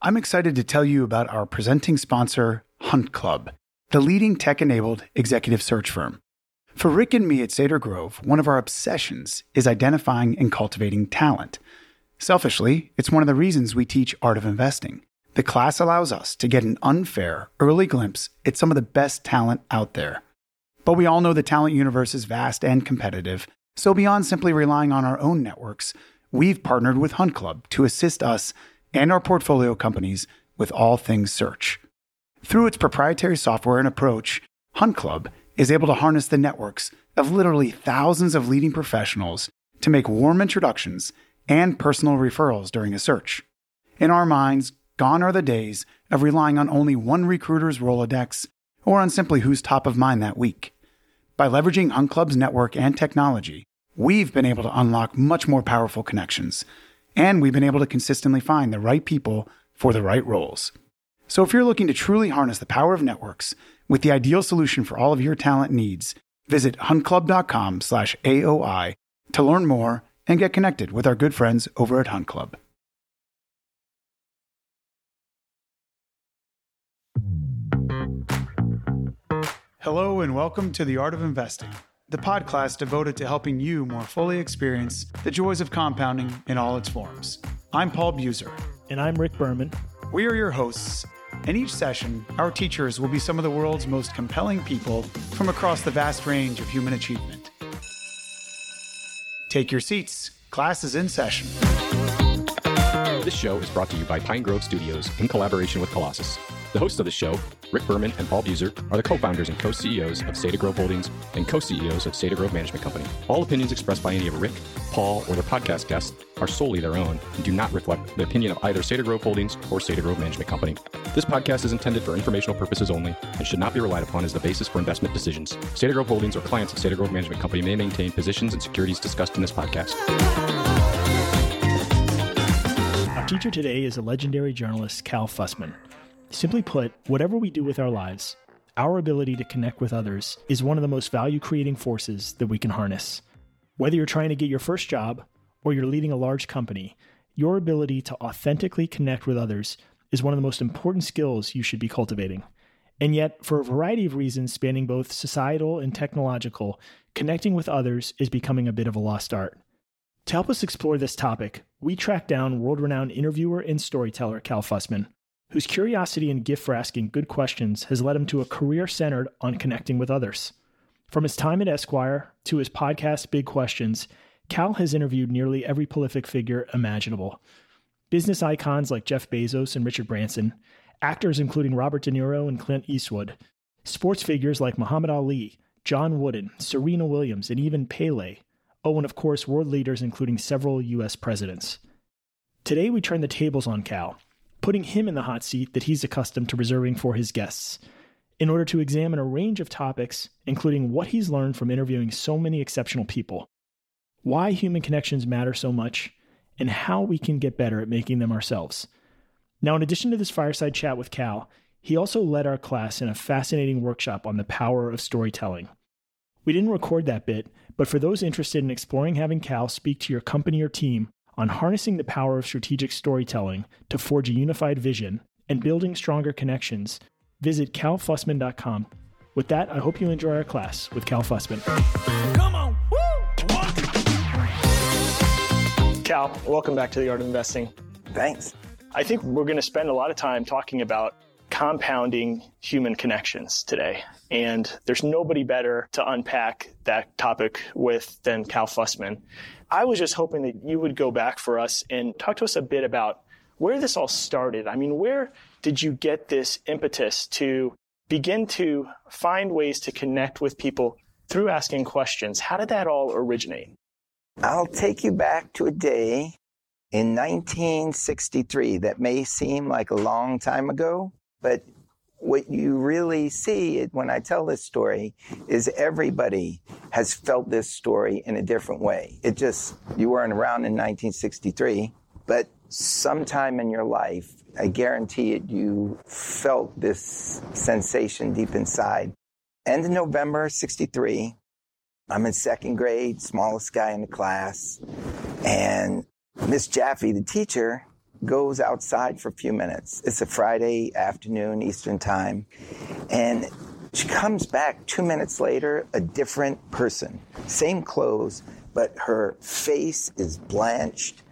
I'm excited to tell you about our presenting sponsor, Hunt Club, the leading tech enabled executive search firm. For Rick and me at Cedar Grove, one of our obsessions is identifying and cultivating talent. Selfishly, it's one of the reasons we teach Art of Investing. The class allows us to get an unfair, early glimpse at some of the best talent out there. But we all know the talent universe is vast and competitive, so beyond simply relying on our own networks, we've partnered with Hunt Club to assist us and our portfolio companies with all things search. Through its proprietary software and approach, Hunt Club is able to harness the networks of literally thousands of leading professionals to make warm introductions and personal referrals during a search. In our minds, gone are the days of relying on only one recruiter's Rolodex or on simply who's top of mind that week. By leveraging Hunt Club's network and technology, we've been able to unlock much more powerful connections, and we've been able to consistently find the right people for the right roles. So if you're looking to truly harness the power of networks with the ideal solution for all of your talent needs, visit huntclub.com/aoi to learn more and get connected with our good friends over at Hunt Club. Hello, and welcome to The Art of Investing, the podcast devoted to helping you more fully experience the joys of compounding in all its forms. I'm Paul Buser. And I'm Rick Berman. We are your hosts. In each session, our teachers will be some of the world's most compelling people from across the vast range of human achievement. Take your seats. Class is in session. This show is brought to you by Pine Grove Studios in collaboration with Colossus. The hosts of the show, Rick Berman and Paul Buser, are the co-founders and co-CEOs of Cedar Grove Holdings and co-CEOs of Cedar Grove Management Company. All opinions expressed by any of Rick, Paul, or their podcast guests are solely their own and do not reflect the opinion of either Cedar Grove Holdings or Cedar Grove Management Company. This podcast is intended for informational purposes only and should not be relied upon as the basis for investment decisions. Cedar Grove Holdings or clients of Cedar Grove Management Company may maintain positions and securities discussed in this podcast. Our teacher today is a legendary journalist, Cal Fussman. Simply put, whatever we do with our lives, our ability to connect with others is one of the most value creating forces that we can harness. Whether you're trying to get your first job or you're leading a large company, your ability to authentically connect with others is one of the most important skills you should be cultivating. And yet, for a variety of reasons spanning both societal and technological, connecting with others is becoming a bit of a lost art. To help us explore this topic, we tracked down world renowned interviewer and storyteller Cal Fussman whose curiosity and gift for asking good questions has led him to a career centered on connecting with others. From his time at Esquire to his podcast Big Questions, Cal has interviewed nearly every prolific figure imaginable. Business icons like Jeff Bezos and Richard Branson, actors including Robert De Niro and Clint Eastwood, sports figures like Muhammad Ali, John Wooden, Serena Williams, and even Pele. Oh, and of course, world leaders including several U.S. presidents. Today, we turn the tables on Cal putting him in the hot seat that he's accustomed to reserving for his guests, in order to examine a range of topics, including what he's learned from interviewing so many exceptional people, why human connections matter so much, and how we can get better at making them ourselves. Now, in addition to this fireside chat with Cal, he also led our class in a fascinating workshop on the power of storytelling. We didn't record that bit, but for those interested in exploring having Cal speak to your company or team on harnessing the power of strategic storytelling to forge a unified vision and building stronger connections, visit calfussman.com. With that, I hope you enjoy our class with Cal Fussman. Come on, Woo! Cal, welcome back to the Art of Investing. Thanks. I think we're going to spend a lot of time talking about compounding human connections today. And there's nobody better to unpack that topic with than Cal Fussman. I was just hoping that you would go back for us and talk to us a bit about where this all started. I mean, where did you get this impetus to begin to find ways to connect with people through asking questions? How did that all originate? I'll take you back to a day in 1963 that may seem like a long time ago, but what you really see when I tell this story is everybody has felt this story in a different way. It just, you weren't around in 1963, but sometime in your life, I guarantee it, you felt this sensation deep inside. End of November 63, I'm in second grade, smallest guy in the class, and Miss Jaffe, the teacher, goes outside for a few minutes. It's a Friday afternoon, Eastern Time. And she comes back two minutes later, a different person. Same clothes, but her face is blanched.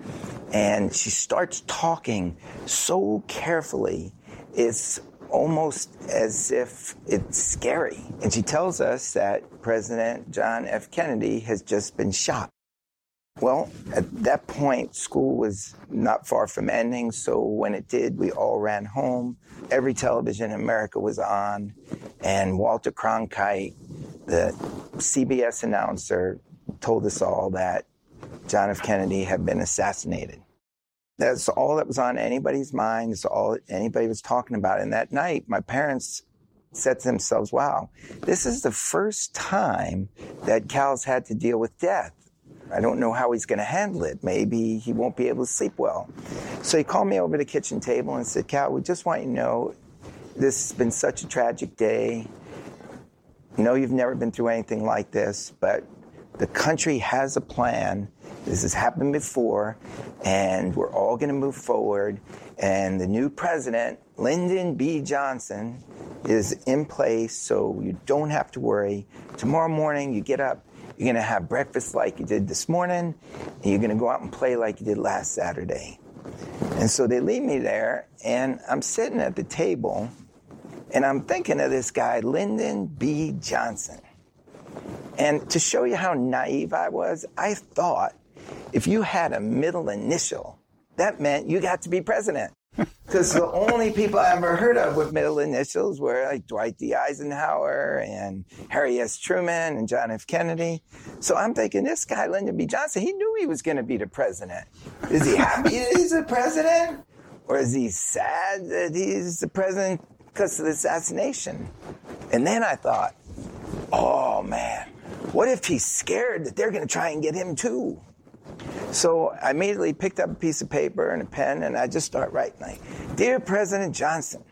And she starts talking so carefully. It's almost as if it's scary. And she tells us that President John F. Kennedy has just been shot. Well, at that point, school was not far from ending, so when it did, we all ran home. Every television in America was on, and Walter Cronkite, the CBS announcer, told us all that John F. Kennedy had been assassinated. That's all that was on anybody's mind. That's all anybody was talking about. And that night, my parents said to themselves, wow, this is the first time that Cal's had to deal with death. I don't know how he's going to handle it. Maybe he won't be able to sleep well. So he called me over to the kitchen table and said, Cal, we just want you to know this has been such a tragic day. No, you've never been through anything like this, but the country has a plan. This has happened before, and we're all going to move forward. And the new president, Lyndon B. Johnson, is in place, so you don't have to worry. Tomorrow morning, you get up, you're going to have breakfast like you did this morning, and you're going to go out and play like you did last Saturday. And so they leave me there, and I'm sitting at the table, and I'm thinking of this guy, Lyndon B. Johnson. And to show you how naive I was, I thought if you had a middle initial, that meant you got to be president. Because the only people I ever heard of with middle initials were like Dwight D. Eisenhower and Harry S. Truman and John F. Kennedy. So I'm thinking this guy, Lyndon B. Johnson, he knew he was going to be the president. Is he happy that he's the president? Or is he sad that he's the president because of the assassination? And then I thought, oh man, what if he's scared that they're going to try and get him too? So I immediately picked up a piece of paper and a pen and I just start writing like, Dear President Johnson,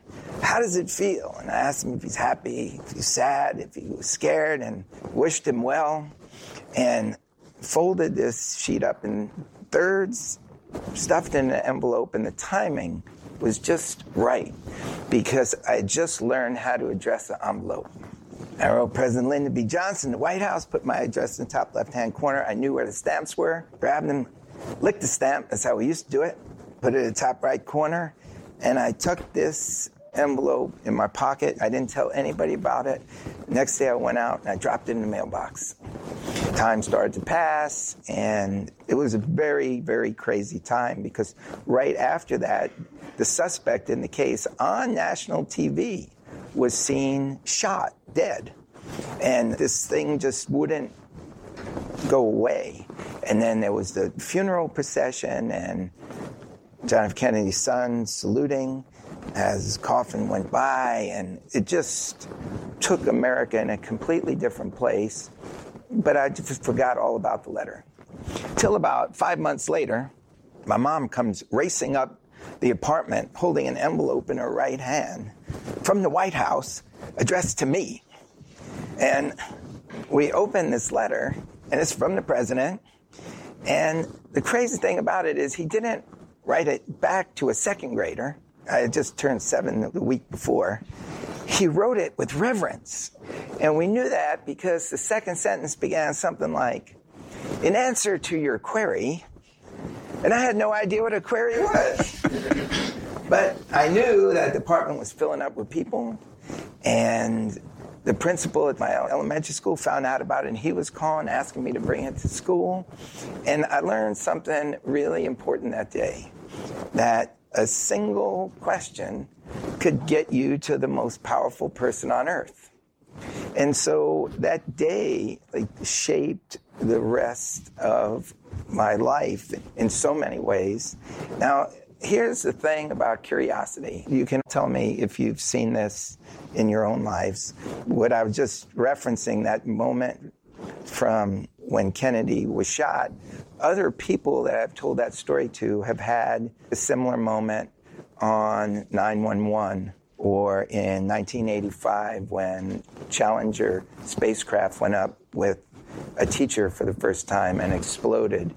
how does it feel? And I asked him if he's happy, if he's sad, if he was scared, and wished him well. And folded this sheet up in thirds, stuffed in an envelope, and the timing was just right because I just learned how to address the envelope. I wrote President Lyndon B. Johnson, the White House, put my address in the top left hand corner. I knew where the stamps were, grabbed them, licked the stamp. That's how we used to do it. Put it in the top right corner. And I tucked this envelope in my pocket. I didn't tell anybody about it. Next day I went out and I dropped it in the mailbox. Time started to pass, and it was a very, very crazy time because right after that, the suspect in the case on national TV was seen shot dead. And this thing just wouldn't go away. And then there was the funeral procession and John F. Kennedy's son saluting as his coffin went by. And it just took America in a completely different place. But I just forgot all about the letter. Till about five months later, my mom comes racing up the apartment holding an envelope in her right hand from the White House addressed to me. And we open this letter, and it's from the president. And the crazy thing about it is he didn't write it back to a second grader. I had just turned seven the week before. He wrote it with reverence. And we knew that because the second sentence began something like, in answer to your query, and I had no idea what a query was. but I knew that department was filling up with people, and the principal at my elementary school found out about it, and he was calling, asking me to bring it to school. And I learned something really important that day that a single question could get you to the most powerful person on earth. And so that day like, shaped the rest of my life in so many ways. Now, here's the thing about curiosity. You can tell me if you've seen this in your own lives. What I was just referencing, that moment from when Kennedy was shot, other people that I've told that story to have had a similar moment on 911 or in 1985 when Challenger spacecraft went up with a teacher for the first time and exploded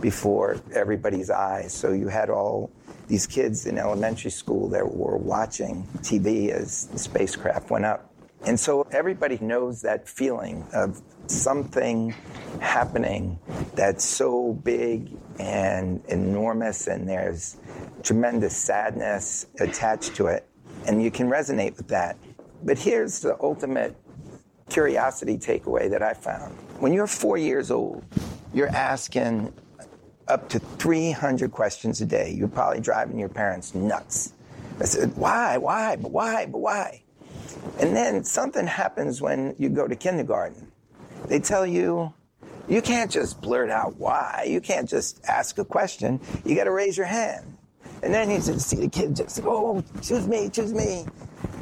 before everybody's eyes. So you had all these kids in elementary school that were watching TV as the spacecraft went up. And so everybody knows that feeling of something happening that's so big and enormous, and there's tremendous sadness attached to it. And you can resonate with that. But here's the ultimate curiosity takeaway that I found. When you're four years old, you're asking up to 300 questions a day. You're probably driving your parents nuts. I said, why, why, but why, but why? And then something happens when you go to kindergarten. They tell you, you can't just blurt out why. You can't just ask a question. You got to raise your hand. And then you just see the kid just, oh, choose me, choose me.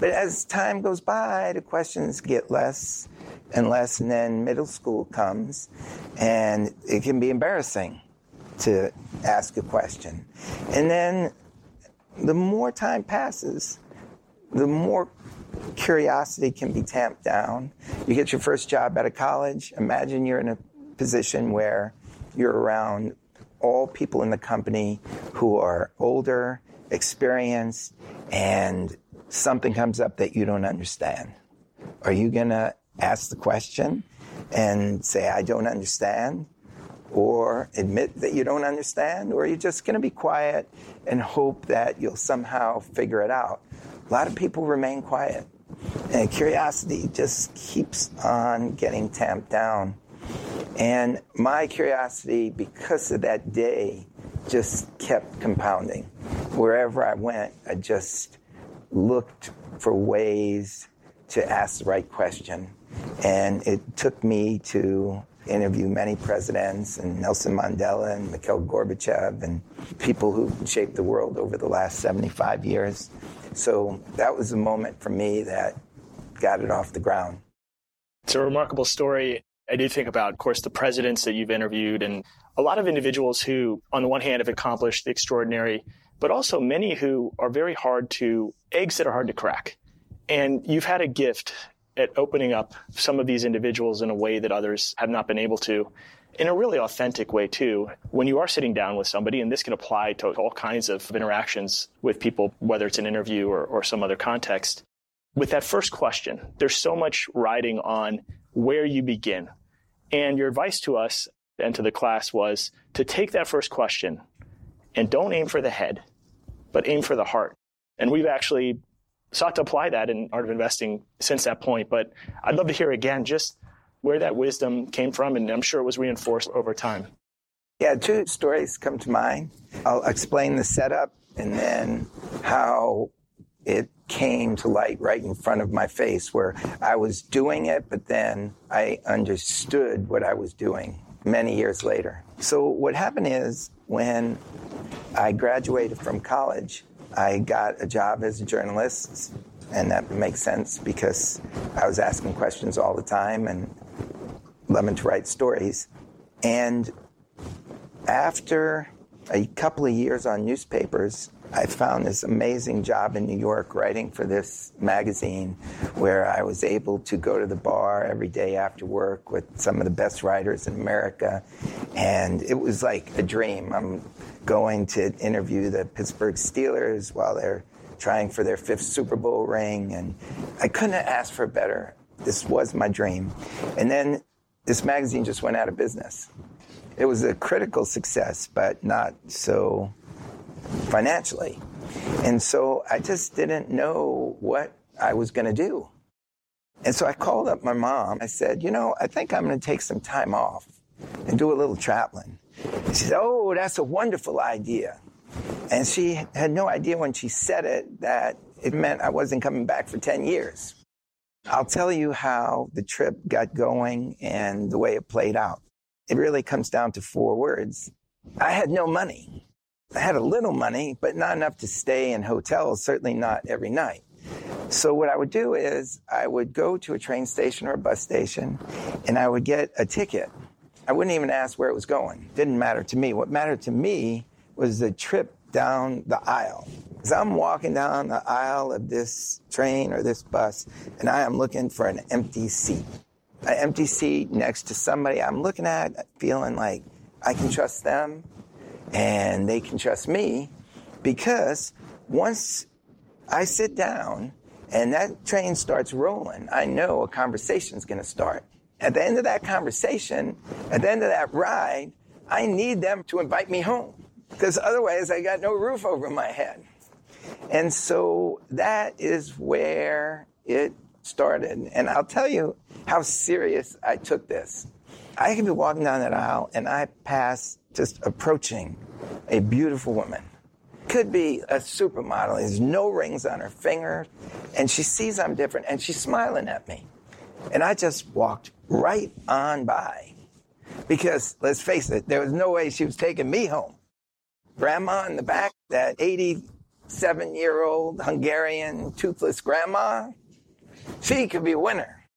But as time goes by, the questions get less and less, and then middle school comes, and it can be embarrassing to ask a question. And then the more time passes, the more curiosity can be tamped down. You get your first job out of college. Imagine you're in a position where you're around all people in the company who are older, experienced, and something comes up that you don't understand. Are you going to ask the question and say, I don't understand? Or admit that you don't understand? Or are you just going to be quiet and hope that you'll somehow figure it out? A lot of people remain quiet. And curiosity just keeps on getting tamped down. And my curiosity, because of that day, just kept compounding. Wherever I went, I just looked for ways to ask the right question. And it took me to interview many presidents and Nelson Mandela and Mikhail Gorbachev and people who shaped the world over the last 75 years. So that was a moment for me that got it off the ground. It's a remarkable story. I do think about, of course, the presidents that you've interviewed and a lot of individuals who, on the one hand, have accomplished the extraordinary, but also many who are very hard to, eggs that are hard to crack. And you've had a gift at opening up some of these individuals in a way that others have not been able to, in a really authentic way, too. When you are sitting down with somebody, and this can apply to all kinds of interactions with people, whether it's an interview or, or some other context, with that first question, there's so much riding on where you begin. And your advice to us and to the class was to take that first question and don't aim for the head, but aim for the heart. And we've actually sought to apply that in Art of Investing since that point. But I'd love to hear again just where that wisdom came from, and I'm sure it was reinforced over time. Yeah, two stories come to mind. I'll explain the setup and then how it came to light right in front of my face where I was doing it, but then I understood what I was doing many years later. So, what happened is when I graduated from college, I got a job as a journalist, and that makes sense because I was asking questions all the time and loving to write stories. And after a couple of years on newspapers, I found this amazing job in New York writing for this magazine where I was able to go to the bar every day after work with some of the best writers in America. And it was like a dream. I'm going to interview the Pittsburgh Steelers while they're trying for their fifth Super Bowl ring. And I couldn't asked for better. This was my dream. And then this magazine just went out of business. It was a critical success, but not so financially. And so I just didn't know what I was going to do. And so I called up my mom. I said, you know, I think I'm going to take some time off and do a little traveling. She said, oh, that's a wonderful idea. And she had no idea when she said it that it meant I wasn't coming back for 10 years. I'll tell you how the trip got going and the way it played out. It really comes down to four words. I had no money. I had a little money, but not enough to stay in hotels, certainly not every night. So what I would do is I would go to a train station or a bus station and I would get a ticket. I wouldn't even ask where it was going. Didn't matter to me. What mattered to me was the trip down the aisle. As I'm walking down the aisle of this train or this bus and I am looking for an empty seat. An empty seat next to somebody I'm looking at, feeling like I can trust them and they can trust me because once I sit down and that train starts rolling, I know a conversation's going to start. At the end of that conversation, at the end of that ride, I need them to invite me home because otherwise I got no roof over my head. And so that is where it started. And I'll tell you how serious I took this. I could be walking down that aisle and I pass just approaching a beautiful woman. Could be a supermodel. There's no rings on her finger. And she sees I'm different and she's smiling at me. And I just walked right on by. Because let's face it, there was no way she was taking me home. Grandma in the back, that 87 year old Hungarian toothless grandma, she could be a winner.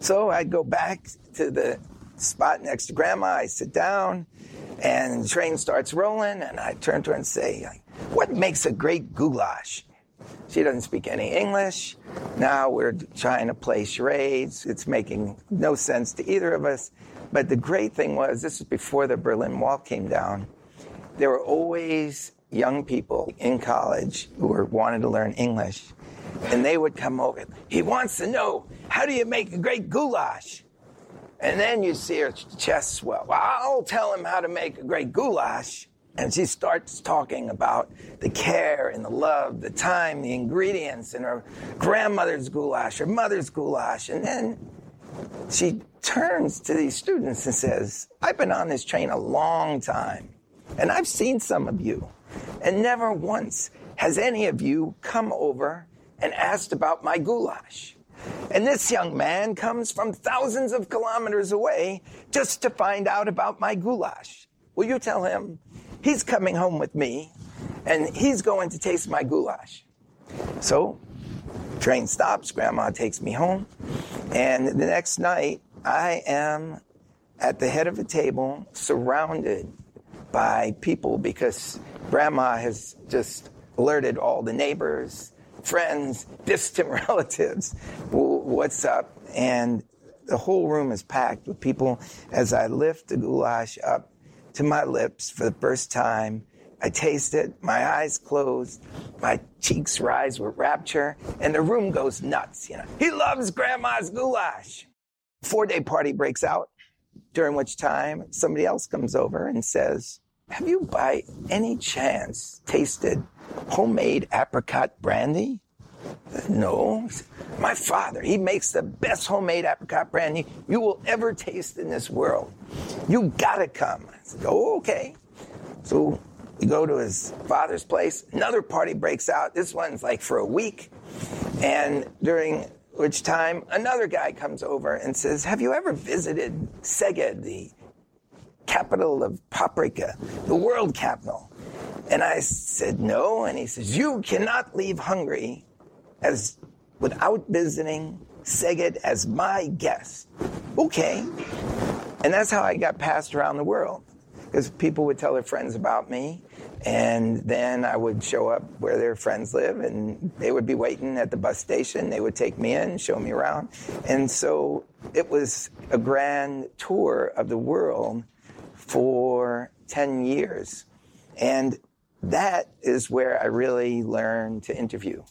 So I'd go back to the spot next to grandma. I sit down and the train starts rolling and I turn to her and say, what makes a great goulash? She doesn't speak any English. Now we're trying to play charades. It's making no sense to either of us. But the great thing was, this was before the Berlin Wall came down. There were always young people in college who were wanted to learn English, and they would come over. He wants to know how do you make a great goulash. And then you see her chest swell. Well, I'll tell him how to make a great goulash. And she starts talking about the care and the love, the time, the ingredients, and her grandmother's goulash, her mother's goulash. And then she turns to these students and says, I've been on this train a long time, and I've seen some of you, and never once has any of you come over and asked about my goulash. And this young man comes from thousands of kilometers away just to find out about my goulash. Will you tell him he's coming home with me and he's going to taste my goulash? So, train stops, grandma takes me home, and the next night I am at the head of a table surrounded by people because grandma has just alerted all the neighbors friends, distant relatives. What's up? And the whole room is packed with people as I lift the goulash up to my lips for the first time. I taste it, my eyes close, my cheeks rise with rapture, and the room goes nuts. You know, he loves grandma's goulash. Four day party breaks out, during which time somebody else comes over and says, Have you by any chance tasted homemade apricot brandy? No. My father, he makes the best homemade apricot brandy you will ever taste in this world. You gotta come. I said, oh, okay. So we go to his father's place. Another party breaks out. This one's like for a week. And during which time another guy comes over and says, Have you ever visited Szeged, the capital of paprika, the world capital? And I said, No. And he says, You cannot leave Hungary as without visiting Szeged as my guest. Okay. And that's how I got passed around the world. Because people would tell their friends about me, and then I would show up where their friends live, and they would be waiting at the bus station. They would take me in, show me around. And so it was a grand tour of the world for 10 years. And that is where I really learned to interview.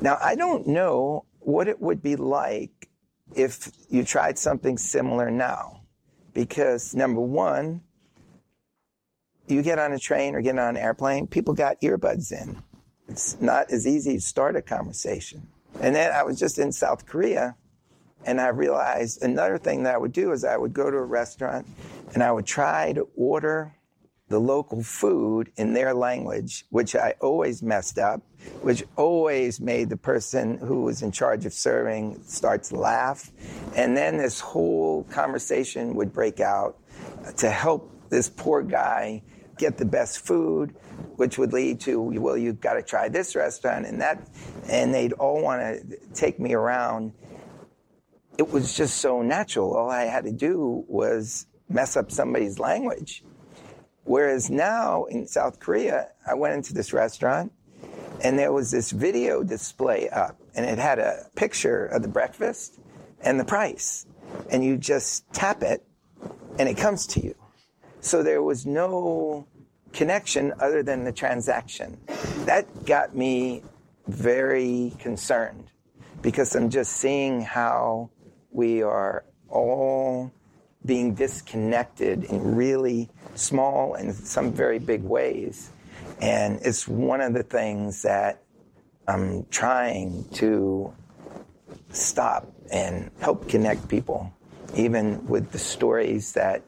Now, I don't know what it would be like if you tried something similar now. Because number one, you get on a train or get on an airplane, people got earbuds in. It's not as easy to start a conversation. And then I was just in South Korea and I realized another thing that I would do is I would go to a restaurant and I would try to order the local food in their language, which I always messed up, which always made the person who was in charge of serving start to laugh. And then this whole conversation would break out to help this poor guy get the best food, which would lead to, well, you've got to try this restaurant and that. And they'd all want to take me around. It was just so natural. All I had to do was mess up somebody's language Whereas now in South Korea, I went into this restaurant and there was this video display up and it had a picture of the breakfast and the price. And you just tap it and it comes to you. So there was no connection other than the transaction. That got me very concerned because I'm just seeing how we are all being disconnected in really small and some very big ways. And it's one of the things that I'm trying to stop and help connect people, even with the stories that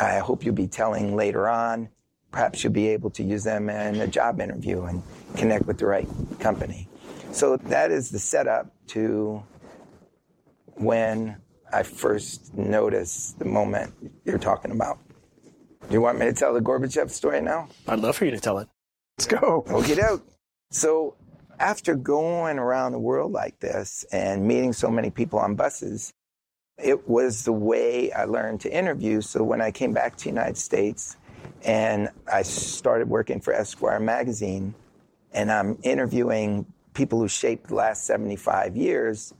I hope you'll be telling later on. Perhaps you'll be able to use them in a job interview and connect with the right company. So that is the setup to when I first noticed the moment you're talking about. Do you want me to tell the Gorbachev story now? I'd love for you to tell it. Let's go. Okay, out. So after going around the world like this and meeting so many people on buses, it was the way I learned to interview. So when I came back to the United States and I started working for Esquire magazine, and I'm interviewing people who shaped the last 75 years,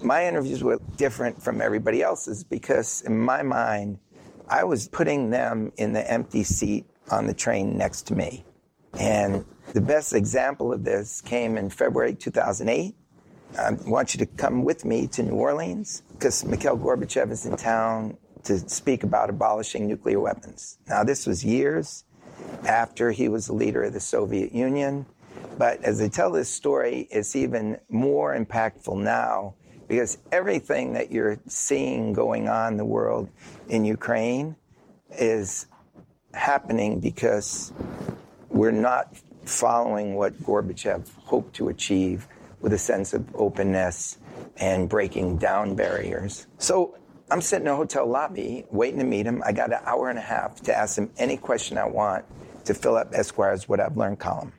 my interviews were different from everybody else's because in my mind, I was putting them in the empty seat on the train next to me. And the best example of this came in February 2008. Um, I want you to come with me to New Orleans because Mikhail Gorbachev is in town to speak about abolishing nuclear weapons. Now, this was years after he was the leader of the Soviet Union. But as I tell this story, it's even more impactful now because everything that you're seeing going on in the world in Ukraine is happening because we're not following what Gorbachev hoped to achieve with a sense of openness and breaking down barriers. So I'm sitting in a hotel lobby waiting to meet him. I got an hour and a half to ask him any question I want to fill up Esquire's What I've Learned column.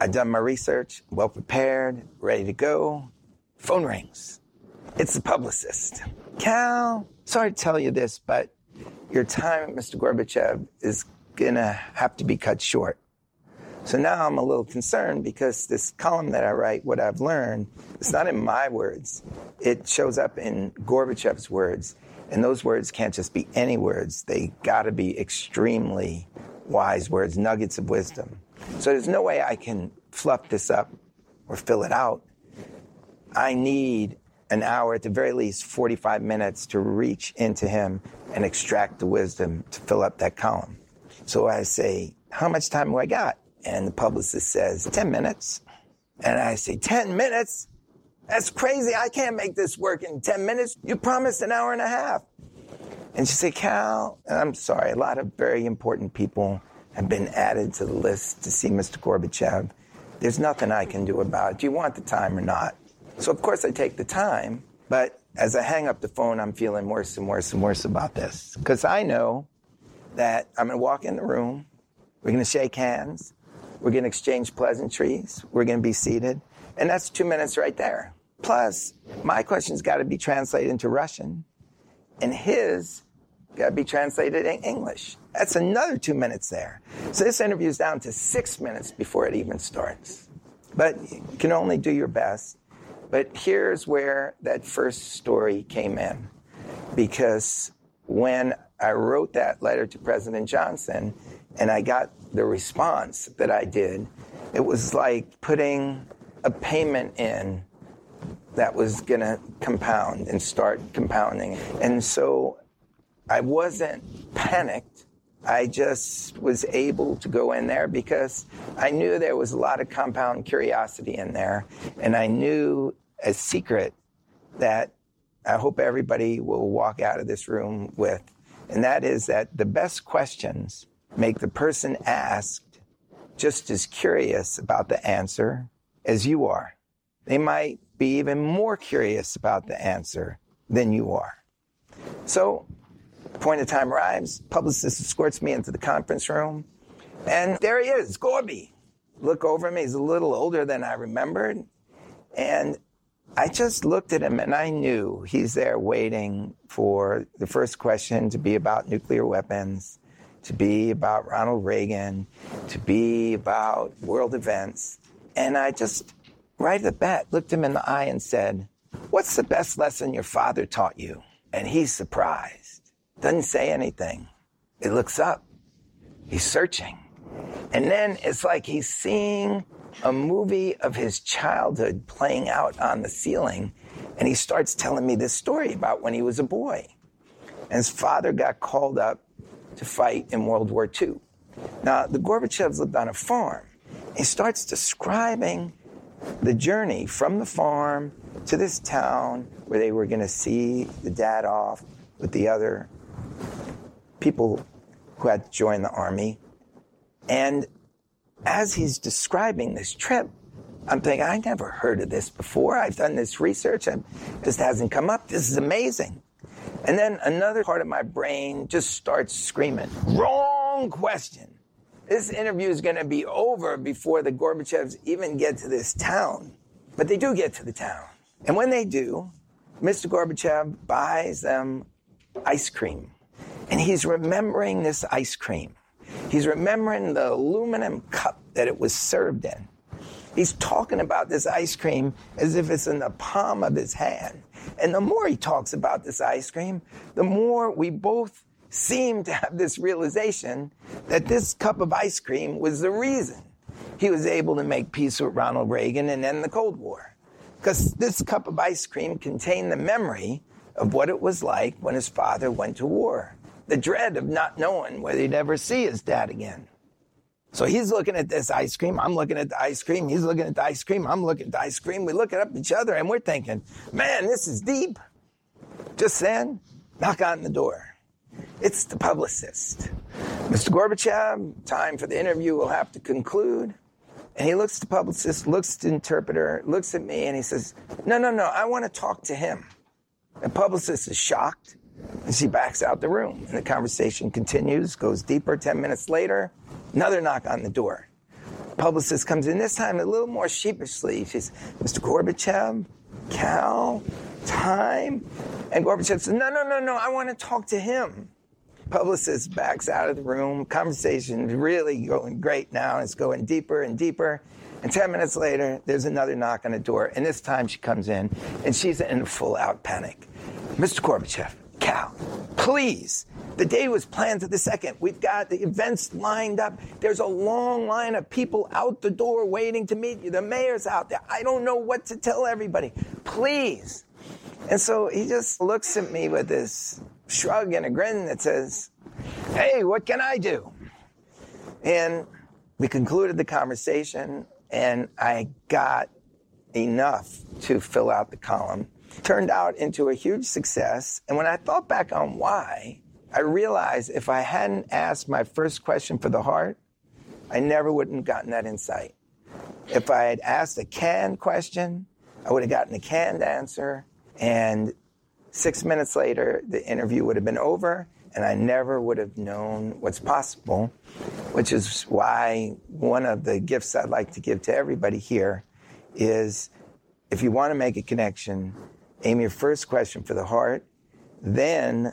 I've done my research, well prepared, ready to go. Phone rings. It's the publicist. Cal, sorry to tell you this, but your time Mr. Gorbachev is gonna have to be cut short. So now I'm a little concerned because this column that I write, what I've learned, it's not in my words. It shows up in Gorbachev's words. And those words can't just be any words. They gotta be extremely wise words, nuggets of wisdom. So there's no way I can fluff this up or fill it out. I need an hour, at the very least 45 minutes to reach into him and extract the wisdom to fill up that column. So I say, how much time do I got? And the publicist says, 10 minutes. And I say, 10 minutes? That's crazy. I can't make this work in 10 minutes. You promised an hour and a half. And she said, Cal, I'm sorry, a lot of very important people have been added to the list to see Mr. Gorbachev. There's nothing I can do about it. Do you want the time or not? So, of course, I take the time, but as I hang up the phone, I'm feeling worse and worse and worse about this. Because I know that I'm going to walk in the room, we're going to shake hands, we're going to exchange pleasantries, we're going to be seated, and that's two minutes right there. Plus, my question's got to be translated into Russian, and his got to be translated in English. That's another two minutes there. So this interview is down to six minutes before it even starts. But you can only do your best. But here's where that first story came in. Because when I wrote that letter to President Johnson and I got the response that I did, it was like putting a payment in that was going to compound and start compounding. And so I wasn't panicked. I just was able to go in there because I knew there was a lot of compound curiosity in there. And I knew a secret that I hope everybody will walk out of this room with. And that is that the best questions make the person asked just as curious about the answer as you are. They might be even more curious about the answer than you are. So Point of time arrives, publicist escorts me into the conference room, and there he is, Gorby. Look over me, he's a little older than I remembered. And I just looked at him and I knew he's there waiting for the first question to be about nuclear weapons, to be about Ronald Reagan, to be about world events. And I just, right at the bat, looked him in the eye and said, What's the best lesson your father taught you? And he's surprised. Doesn't say anything. He looks up. He's searching. And then it's like he's seeing a movie of his childhood playing out on the ceiling. And he starts telling me this story about when he was a boy. And his father got called up to fight in World War II. Now, the Gorbachevs lived on a farm. He starts describing the journey from the farm to this town where they were going to see the dad off with the other people who had joined the army. And as he's describing this trip, I'm thinking, I never heard of this before. I've done this research and this hasn't come up. This is amazing. And then another part of my brain just starts screaming, wrong question. This interview is going to be over before the Gorbachevs even get to this town. But they do get to the town. And when they do, Mr. Gorbachev buys them ice cream. And he's remembering this ice cream. He's remembering the aluminum cup that it was served in. He's talking about this ice cream as if it's in the palm of his hand. And the more he talks about this ice cream, the more we both seem to have this realization that this cup of ice cream was the reason he was able to make peace with Ronald Reagan and end the Cold War. Because this cup of ice cream contained the memory of what it was like when his father went to war. The dread of not knowing whether he'd ever see his dad again. So he's looking at this ice cream. I'm looking at the ice cream. He's looking at the ice cream. I'm looking at the ice cream. We look at each other and we're thinking, man, this is deep. Just then, knock on the door. It's the publicist. Mr. Gorbachev, time for the interview will have to conclude. And he looks at the publicist, looks at the interpreter, looks at me, and he says, No, no, no, I want to talk to him. The publicist is shocked, and she backs out the room. And the conversation continues, goes deeper. 10 minutes later, another knock on the door. Publicist comes in, this time a little more sheepishly. She says, Mr. Gorbachev, Cal, time. And Gorbachev says, No, no, no, no, I want to talk to him. Publicist backs out of the room. Conversation really going great now. It's going deeper and deeper. And 10 minutes later, there's another knock on the door. And this time she comes in and she's in full out panic. Mr. Gorbachev, Cal, please. The day was planned to the second. We've got the events lined up. There's a long line of people out the door waiting to meet you. The mayor's out there. I don't know what to tell everybody. Please. And so he just looks at me with this shrug and a grin that says, Hey, what can I do? And we concluded the conversation, and I got enough to fill out the column. Turned out into a huge success. And when I thought back on why, I realized if I hadn't asked my first question for the heart, I never would have gotten that insight. If I had asked a canned question, I would have gotten a canned answer. And Six minutes later, the interview would have been over, and I never would have known what's possible, which is why one of the gifts I'd like to give to everybody here is if you want to make a connection, aim your first question for the heart, then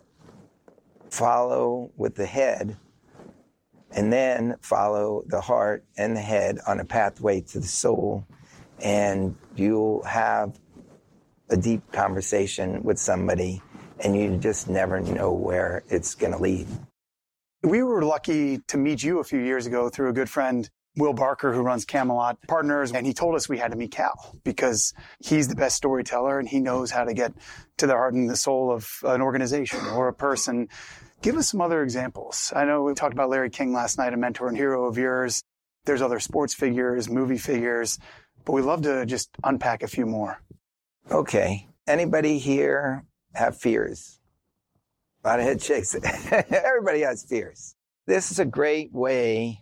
follow with the head, and then follow the heart and the head on a pathway to the soul, and you'll have a deep conversation with somebody and you just never know where it's going to lead. We were lucky to meet you a few years ago through a good friend, Will Barker, who runs Camelot Partners. And he told us we had to meet Cal because he's the best storyteller and he knows how to get to the heart and the soul of an organization or a person. Give us some other examples. I know we talked about Larry King last night, a mentor and hero of yours. There's other sports figures, movie figures, but we love to just unpack a few more. Okay. Anybody here have fears? A lot of head shakes. Everybody has fears. This is a great way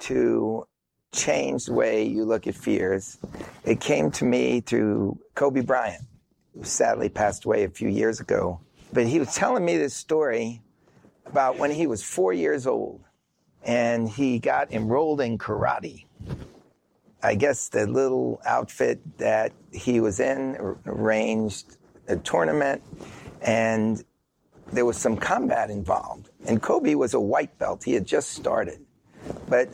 to change the way you look at fears. It came to me through Kobe Bryant, who sadly passed away a few years ago. But he was telling me this story about when he was four years old and he got enrolled in karate. I guess the little outfit that he was in arranged a tournament, and there was some combat involved. And Kobe was a white belt; he had just started, but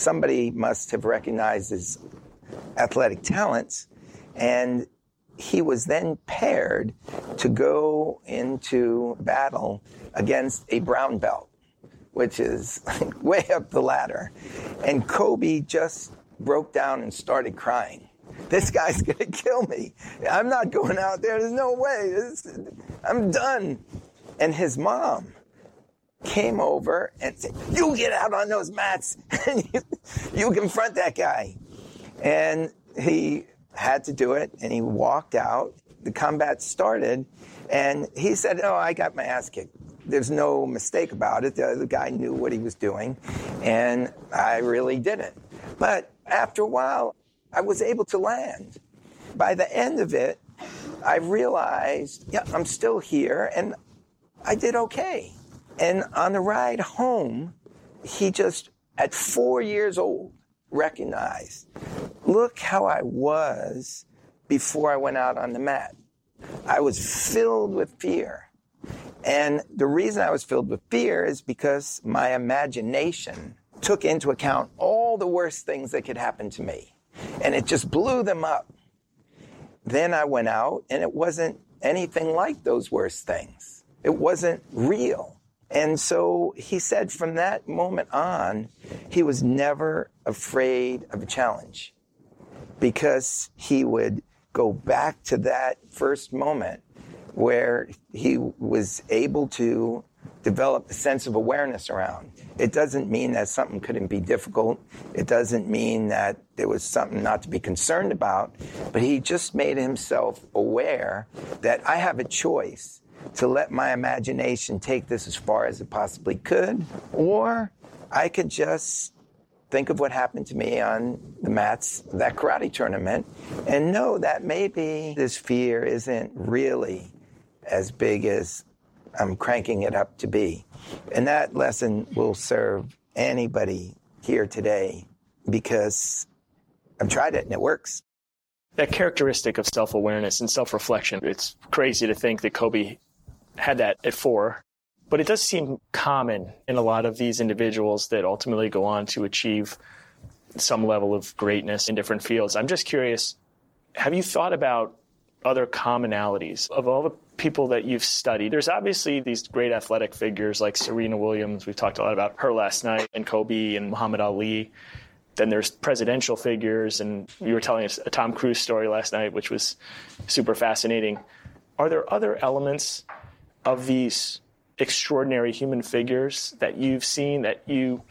somebody must have recognized his athletic talents, and he was then paired to go into battle against a brown belt which is way up the ladder. And Kobe just broke down and started crying. This guy's gonna kill me. I'm not going out there. There's no way. I'm done. And his mom came over and said, You get out on those mats and you, you confront that guy. And he had to do it and he walked out. The combat started and he said, Oh, I got my ass kicked. There's no mistake about it. The, the guy knew what he was doing and I really didn't. But after a while, I was able to land. By the end of it, I realized, yeah, I'm still here and I did okay. And on the ride home, he just, at four years old, recognized, look how I was before I went out on the mat. I was filled with fear. And the reason I was filled with fear is because my imagination took into account all the worst things that could happen to me. And it just blew them up. Then I went out and it wasn't anything like those worst things. It wasn't real. And so he said from that moment on, he was never afraid of a challenge because he would go back to that first moment where he was able to develop a sense of awareness around. It doesn't mean that something couldn't be difficult. It doesn't mean that there was something not to be concerned about, but he just made himself aware that I have a choice to let my imagination take this as far as it possibly could, or I could just think of what happened to me on the mats, that karate tournament, and know that maybe this fear isn't really as big as I'm cranking it up to be. And that lesson will serve anybody here today because I've tried it and it works. That characteristic of self awareness and self reflection, it's crazy to think that Kobe had that at four. But it does seem common in a lot of these individuals that ultimately go on to achieve some level of greatness in different fields. I'm just curious have you thought about other commonalities of all the people that you've studied? There's obviously these great athletic figures like Serena Williams. We've talked a lot about her last night, and Kobe and Muhammad Ali. Then there's presidential figures, and you were telling us a Tom Cruise story last night, which was super fascinating. Are there other elements of these extraordinary human figures that you've seen that you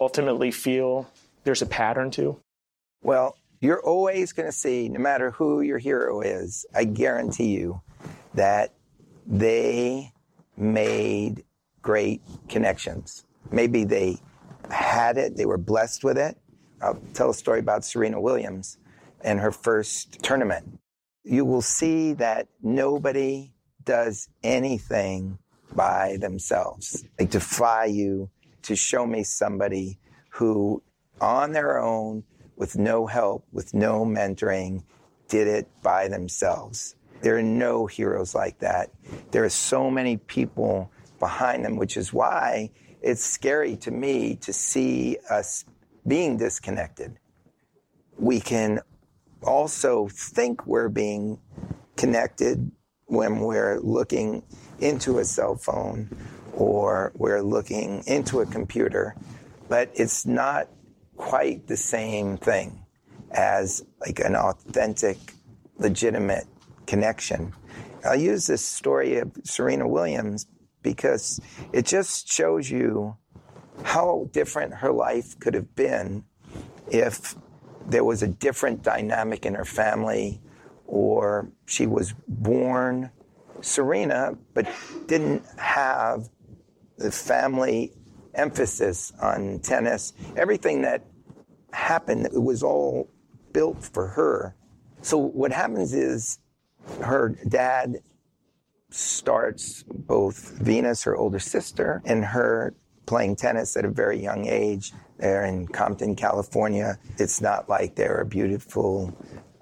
ultimately feel there's a pattern to? Well, you're always going to see, no matter who your hero is, I guarantee you that they made great connections. Maybe they had it, they were blessed with it. I'll tell a story about Serena Williams and her first tournament. You will see that nobody does anything by themselves. I defy you to show me somebody who, on their own, with no help, with no mentoring, did it by themselves. There are no heroes like that. There are so many people behind them, which is why it's scary to me to see us being disconnected. We can also think we're being connected when we're looking into a cell phone or we're looking into a computer, but it's not quite the same thing as like an authentic, legitimate connection. I'll use this story of Serena Williams because it just shows you how different her life could have been if there was a different dynamic in her family or she was born Serena but didn't have the family emphasis on tennis. Everything that happened, it was all built for her. So what happens is her dad starts both Venus, her older sister, and her playing tennis at a very young age. They're in Compton, California. It's not like there are beautiful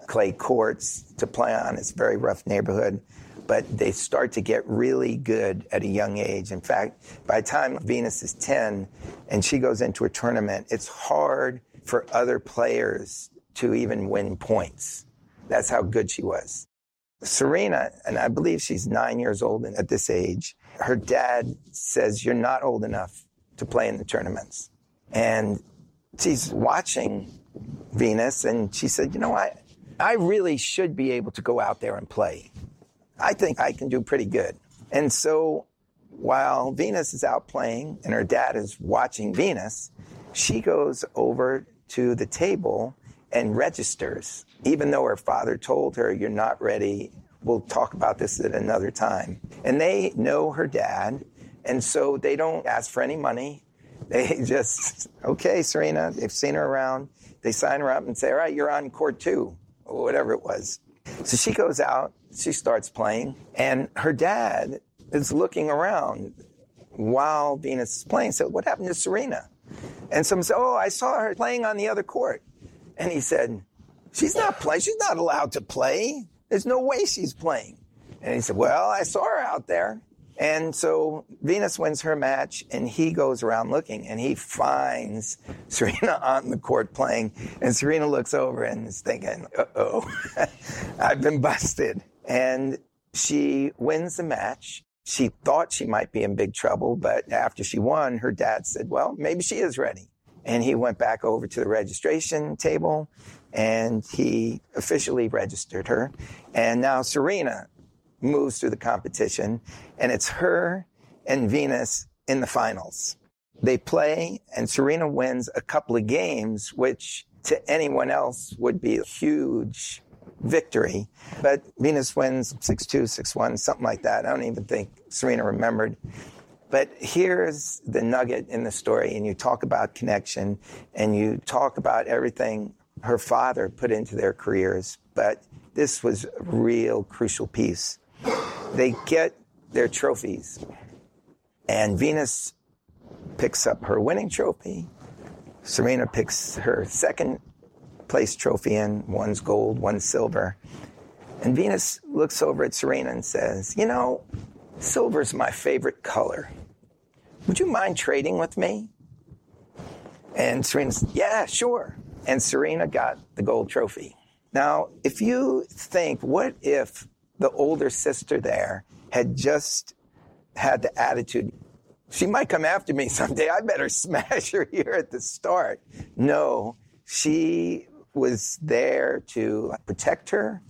clay courts to play on. It's a very rough neighborhood. But they start to get really good at a young age. In fact, by the time Venus is 10 and she goes into a tournament, it's hard for other players to even win points. That's how good she was. Serena, and I believe she's nine years old at this age, her dad says, You're not old enough to play in the tournaments. And she's watching Venus and she said, You know what? I really should be able to go out there and play. I think I can do pretty good. And so while Venus is out playing and her dad is watching Venus, she goes over to the table and registers, even though her father told her, You're not ready. We'll talk about this at another time. And they know her dad, and so they don't ask for any money. They just, okay, Serena, they've seen her around. They sign her up and say, All right, you're on court two, whatever it was. So she goes out, she starts playing, and her dad is looking around while Venus is playing. So, what happened to Serena? And someone said, Oh, I saw her playing on the other court. And he said, She's not playing. She's not allowed to play. There's no way she's playing. And he said, Well, I saw her out there. And so Venus wins her match, and he goes around looking, and he finds Serena on the court playing. And Serena looks over and is thinking, uh oh, I've been busted. And she wins the match. She thought she might be in big trouble, but after she won, her dad said, Well, maybe she is ready. And he went back over to the registration table and he officially registered her. And now Serena moves through the competition, and it's her and Venus in the finals. They play, and Serena wins a couple of games, which to anyone else would be a huge victory. But Venus wins 6 2, 6 1, something like that. I don't even think Serena remembered. But here's the nugget in the story, and you talk about connection and you talk about everything her father put into their careers. But this was a real crucial piece. They get their trophies, and Venus picks up her winning trophy. Serena picks her second place trophy in, one's gold, one's silver. And Venus looks over at Serena and says, You know, silver's my favorite color. Would you mind trading with me? And Serena said, Yeah, sure. And Serena got the gold trophy. Now, if you think, what if the older sister there had just had the attitude, she might come after me someday. I better smash her here at the start. No, she was there to protect her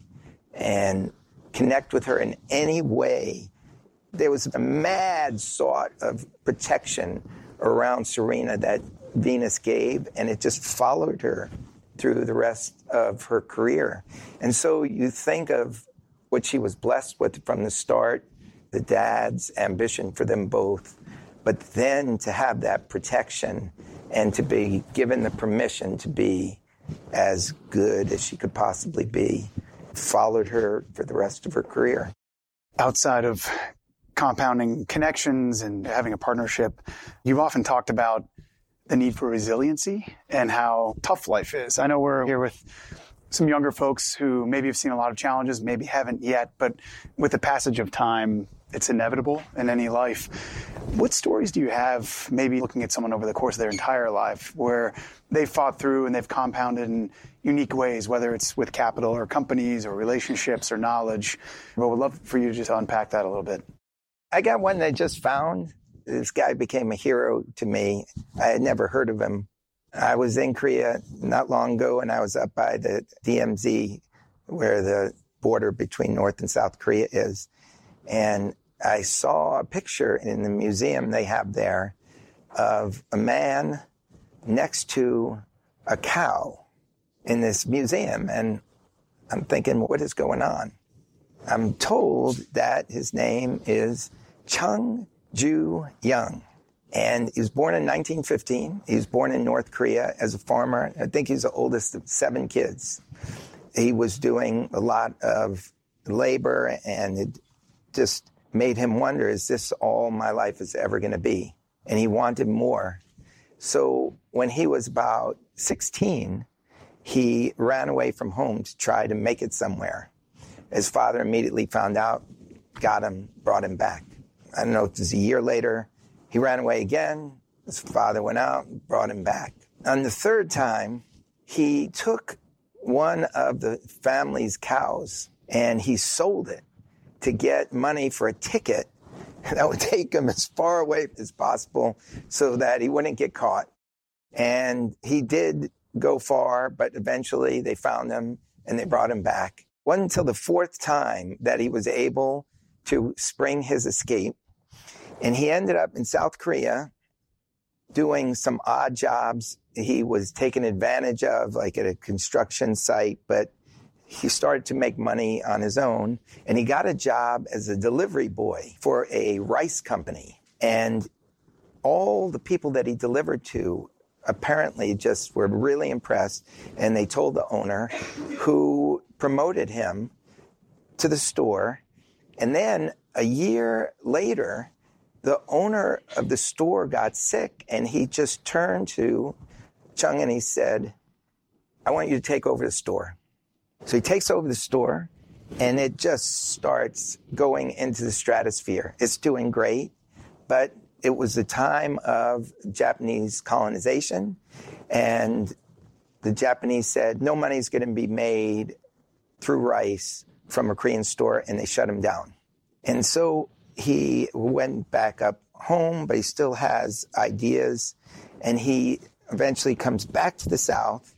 and connect with her in any way there was a mad sort of protection around Serena that Venus gave, and it just followed her through the rest of her career. And so you think of what she was blessed with from the start, the dad's ambition for them both, but then to have that protection and to be given the permission to be as good as she could possibly be followed her for the rest of her career. Outside of compounding connections and having a partnership, you've often talked about the need for resiliency and how tough life is. I know we're here with some younger folks who maybe have seen a lot of challenges, maybe haven't yet, but with the passage of time, it's inevitable in any life. What stories do you have, maybe looking at someone over the course of their entire life, where they've fought through and they've compounded in unique ways, whether it's with capital or companies or relationships or knowledge? But would love for you to just unpack that a little bit. I got one I just found. This guy became a hero to me. I had never heard of him. I was in Korea not long ago, and I was up by the DMZ, where the border between North and South Korea is. And I saw a picture in the museum they have there of a man next to a cow in this museum. And I'm thinking, what is going on? I'm told that his name is Chung Ju Young. And he was born in 1915. He was born in North Korea as a farmer. I think he's the oldest of seven kids. He was doing a lot of labor and it just made him wonder is this all my life is ever going to be? And he wanted more. So when he was about 16, he ran away from home to try to make it somewhere. His father immediately found out, got him, brought him back. I don't know, if it was a year later. He ran away again. His father went out and brought him back. On the third time, he took one of the family's cows and he sold it to get money for a ticket that would take him as far away as possible so that he wouldn't get caught. And he did go far, but eventually they found him and they brought him back. It Wasn't until the fourth time that he was able to spring his escape. And he ended up in South Korea doing some odd jobs. He was taken advantage of, like at a construction site, but he started to make money on his own. And he got a job as a delivery boy for a rice company. And all the people that he delivered to apparently just were really impressed. And they told the owner, who promoted him to the store. And then a year later, the owner of the store got sick and he just turned to Chung and he said, I want you to take over the store. So he takes over the store and it just starts going into the stratosphere. It's doing great, but it was the time of Japanese colonization and the Japanese said no money is going to be made through rice from a Korean store and they shut him down. And so he went back up home, but he still has ideas. And he eventually comes back to the South.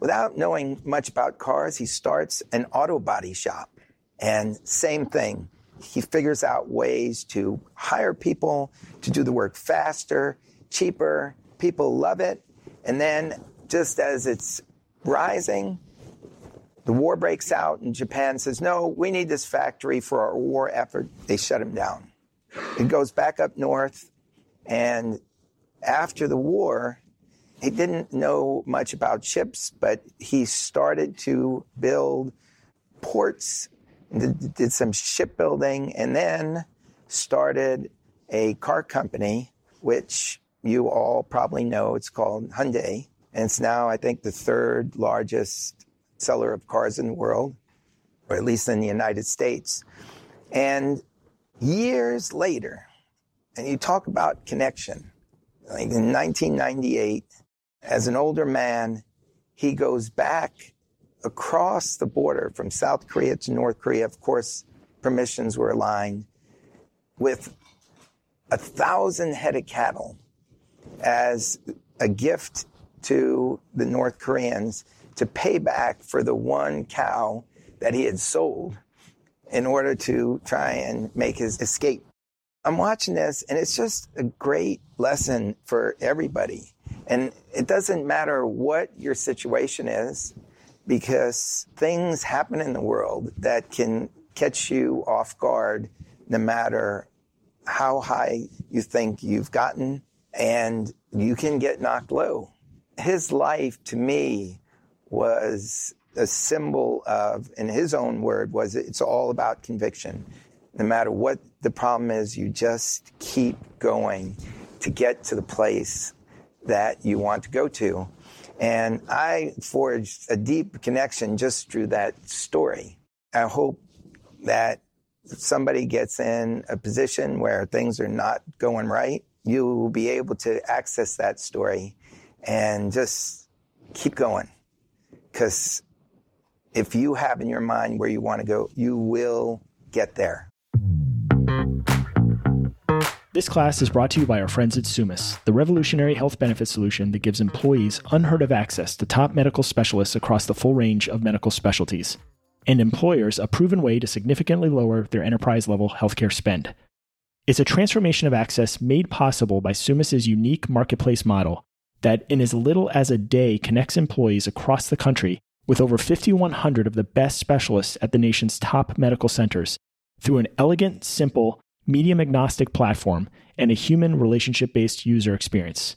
Without knowing much about cars, he starts an auto body shop. And same thing, he figures out ways to hire people to do the work faster, cheaper. People love it. And then, just as it's rising, the war breaks out, and Japan says, No, we need this factory for our war effort. They shut him down. It goes back up north, and after the war, he didn't know much about ships, but he started to build ports, did some shipbuilding, and then started a car company, which you all probably know. It's called Hyundai. And it's now, I think, the third largest seller of cars in the world, or at least in the United States. And years later, and you talk about connection, like in 1998, as an older man, he goes back across the border from South Korea to North Korea. Of course, permissions were aligned with a thousand head of cattle as a gift to the North Koreans to pay back for the one cow that he had sold in order to try and make his escape. I'm watching this and it's just a great lesson for everybody. And it doesn't matter what your situation is because things happen in the world that can catch you off guard no matter how high you think you've gotten and you can get knocked low. His life to me was a symbol of, in his own word, was it's all about conviction. No matter what the problem is, you just keep going to get to the place that you want to go to. And I forged a deep connection just through that story. I hope that somebody gets in a position where things are not going right, you will be able to access that story and just keep going. Because if you have in your mind where you want to go, you will get there. This class is brought to you by our friends at Summus, the revolutionary health benefit solution that gives employees unheard of access to top medical specialists across the full range of medical specialties, and employers a proven way to significantly lower their enterprise level healthcare spend. It's a transformation of access made possible by Summus's unique marketplace model that in as little as a day connects employees across the country with over 5,100 of the best specialists at the nation's top medical centers through an elegant, simple, medium agnostic platform and a human relationship based user experience.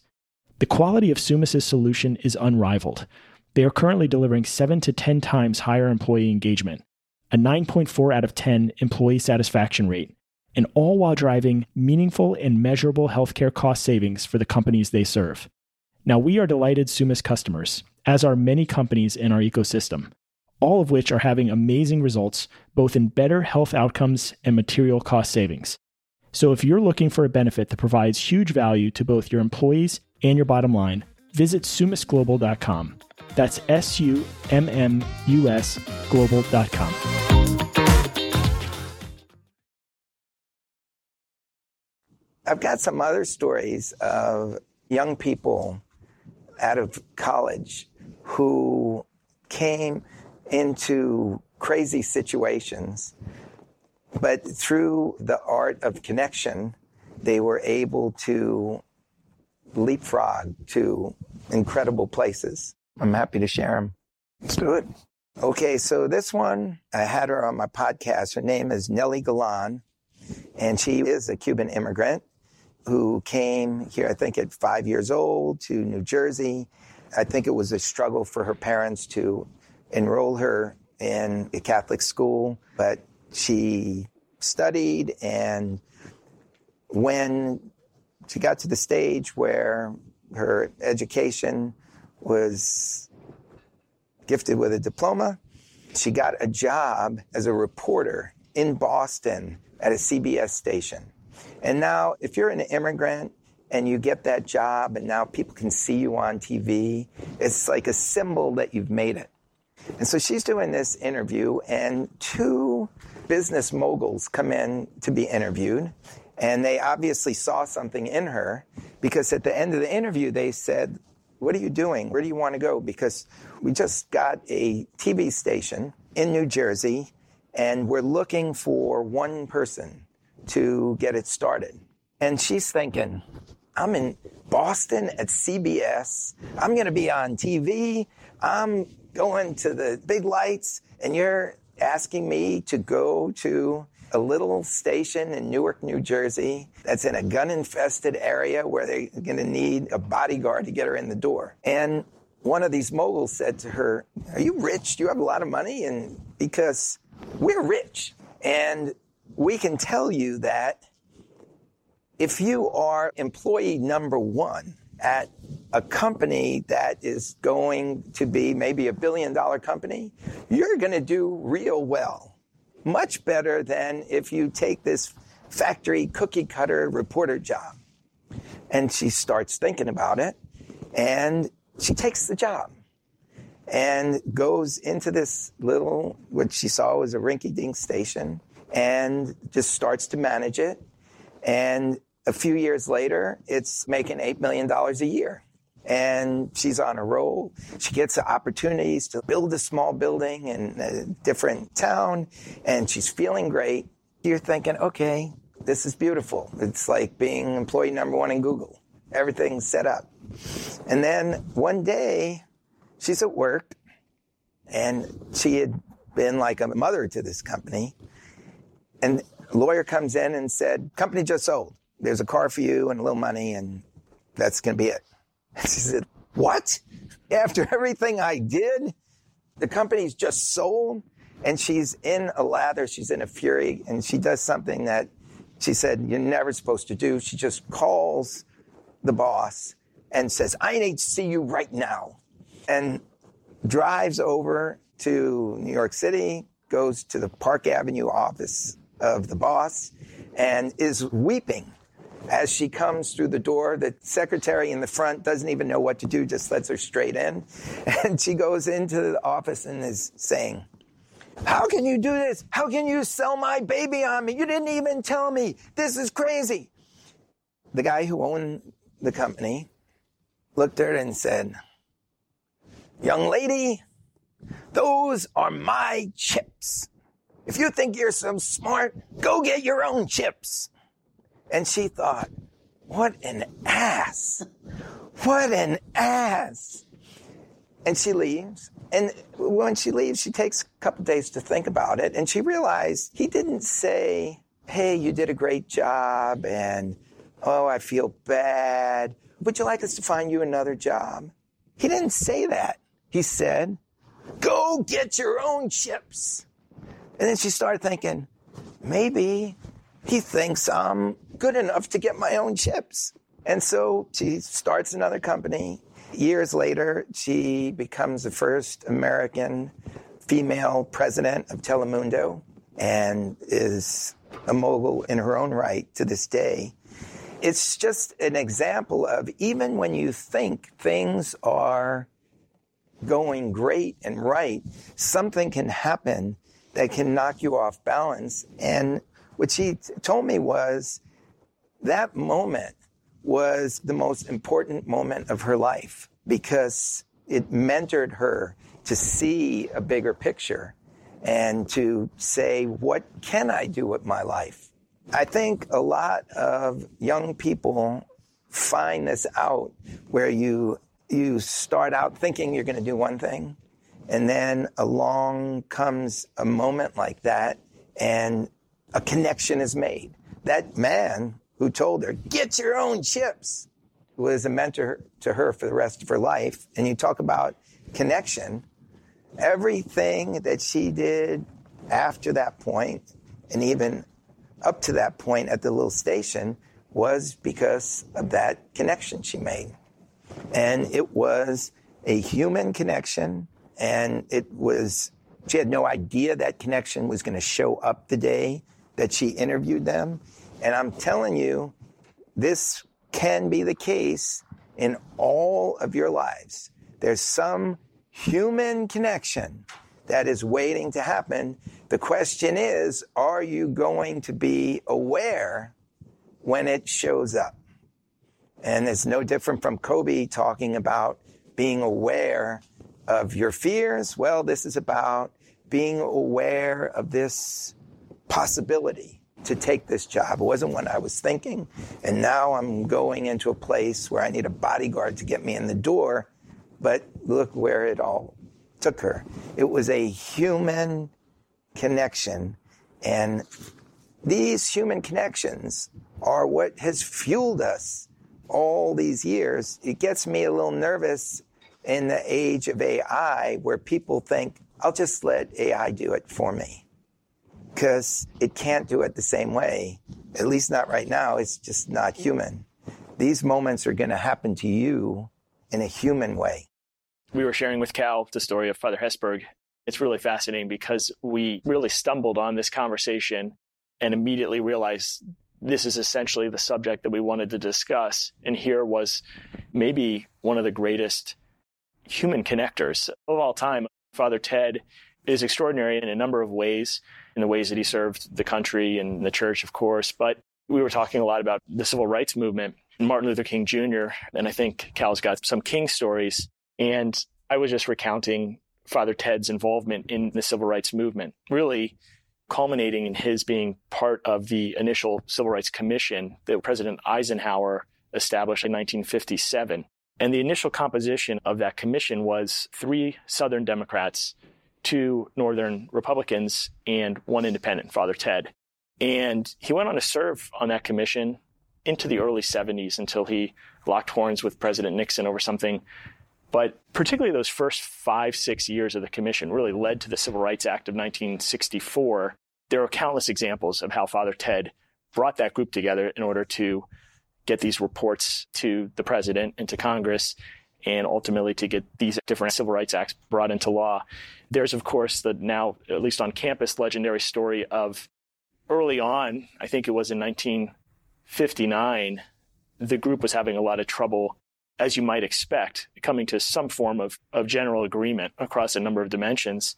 The quality of Summus's solution is unrivaled. They are currently delivering 7 to 10 times higher employee engagement, a 9.4 out of 10 employee satisfaction rate, and all while driving meaningful and measurable healthcare cost savings for the companies they serve. Now, we are delighted Summus customers, as are many companies in our ecosystem, all of which are having amazing results both in better health outcomes and material cost savings. So, if you're looking for a benefit that provides huge value to both your employees and your bottom line, visit summusglobal.com. That's S U M M U S global.com. I've got some other stories of young people out of college who came into crazy situations, but through the art of connection, they were able to leapfrog to incredible places. I'm happy to share them. Let's do it. Okay, so this one, I had her on my podcast. Her name is Nely Galán, and she is a Cuban immigrant who came here, I think, at five years old to New Jersey. I think it was a struggle for her parents to enroll her in a Catholic school, but she studied. And when she got to the stage where her education was gifted with a diploma, she got a job as a reporter in Boston at a CBS station. And now, if you're an immigrant and you get that job, and now people can see you on TV, it's like a symbol that you've made it. And so she's doing this interview, and two business moguls come in to be interviewed. And they obviously saw something in her because at the end of the interview, they said, What are you doing? Where do you want to go? Because we just got a TV station in New Jersey, and we're looking for one person to get it started. And she's thinking, I'm in Boston at CBS. I'm going to be on TV. I'm going to the big lights, and you're asking me to go to a little station in Newark, New Jersey, that's in a gun infested area where they're going to need a bodyguard to get her in the door. And one of these moguls said to her, Are you rich? Do you have a lot of money? And because we're rich. And we can tell you that if you are employee number one at a company that is going to be maybe a billion dollar company, you're going to do real well. Much better than if you take this factory cookie cutter reporter job. And she starts thinking about it and she takes the job and goes into this little, what she saw was a rinky dink station and just starts to manage it. And a few years later, it's making $8 million a year. And she's on a roll. She gets opportunities to build a small building in a different town, and she's feeling great. You're thinking, okay, this is beautiful. It's like being employee number one in Google. Everything's set up. And then one day, she's at work, and she had been like a mother to this company. And lawyer comes in and said, company just sold. There's a car for you and a little money, and that's going to be it. She said, what? After everything I did, the company's just sold. And she's in a lather. She's in a fury. And she does something that she said you're never supposed to do. She just calls the boss and says, I need to see you right now. And drives over to New York City, goes to the Park Avenue office of the boss and is weeping as she comes through the door. The secretary in the front doesn't even know what to do, just lets her straight in. And she goes into the office and is saying, How can you do this? How can you sell my baby on me? You didn't even tell me. This is crazy. The guy who owned the company looked at her and said, Young lady, those are my chips. If you think you're so smart, go get your own chips. And she thought, what an ass. What an ass. And she leaves. And when she leaves, she takes a couple days to think about it. And she realized he didn't say, hey, you did a great job. And, oh, I feel bad. Would you like us to find you another job? He didn't say that. He said, go get your own chips. And then she started thinking, maybe he thinks I'm good enough to get my own chips. And so she starts another company. Years later, she becomes the first American female president of Telemundo and is a mogul in her own right to this day. It's just an example of even when you think things are going great and right, something can happen that can knock you off balance. And what she t- told me was that moment was the most important moment of her life because it mentored her to see a bigger picture and to say, what can I do with my life? I think a lot of young people find this out where you you start out thinking you're going to do one thing and then along comes a moment like that and a connection is made. That man who told her, get your own chips, was a mentor to her for the rest of her life. And you talk about connection. Everything that she did after that point, and even up to that point at the little station, was because of that connection she made. And it was a human connection, and it was, she had no idea that connection was going to show up the day that she interviewed them. And I'm telling you, this can be the case in all of your lives. There's some human connection that is waiting to happen. The question is, are you going to be aware when it shows up? And it's no different from Kobe talking about being aware of your fears. Well, this is about being aware of this possibility to take this job. It wasn't what I was thinking. And now I'm going into a place where I need a bodyguard to get me in the door. But look where it all took her. It was a human connection. And these human connections are what has fueled us all these years. It gets me a little nervous in the age of AI where people think, I'll just let AI do it for me because it can't do it the same way. At least not right now. It's just not human. These moments are going to happen to you in a human way. We were sharing with Cal the story of Father Hesburgh. It's really fascinating because we really stumbled on this conversation and immediately realized this is essentially the subject that we wanted to discuss. And here was maybe one of the greatest human connectors of all time. Father Ted is extraordinary in a number of ways in the ways that he served the country and the church, of course. But we were talking a lot about the civil rights movement, Martin Luther King Jr., and I think Cal's got some King stories. And I was just recounting Father Ted's involvement in the civil rights movement, really culminating in his being part of the initial Civil Rights Commission that President Eisenhower established in 1957. And the initial composition of that commission was three Southern Democrats two Northern Republicans and one independent, Father Ted. And he went on to serve on that commission into the early 70s until he locked horns with President Nixon over something. But particularly those first five, six years of the commission really led to the Civil Rights Act of 1964. There are countless examples of how Father Ted brought that group together in order to get these reports to the president and to Congress and ultimately to get these different civil rights acts brought into law. There's, of course, the now, at least on campus, legendary story of early on, I think it was in 1959, the group was having a lot of trouble, as you might expect, coming to some form of, of general agreement across a number of dimensions.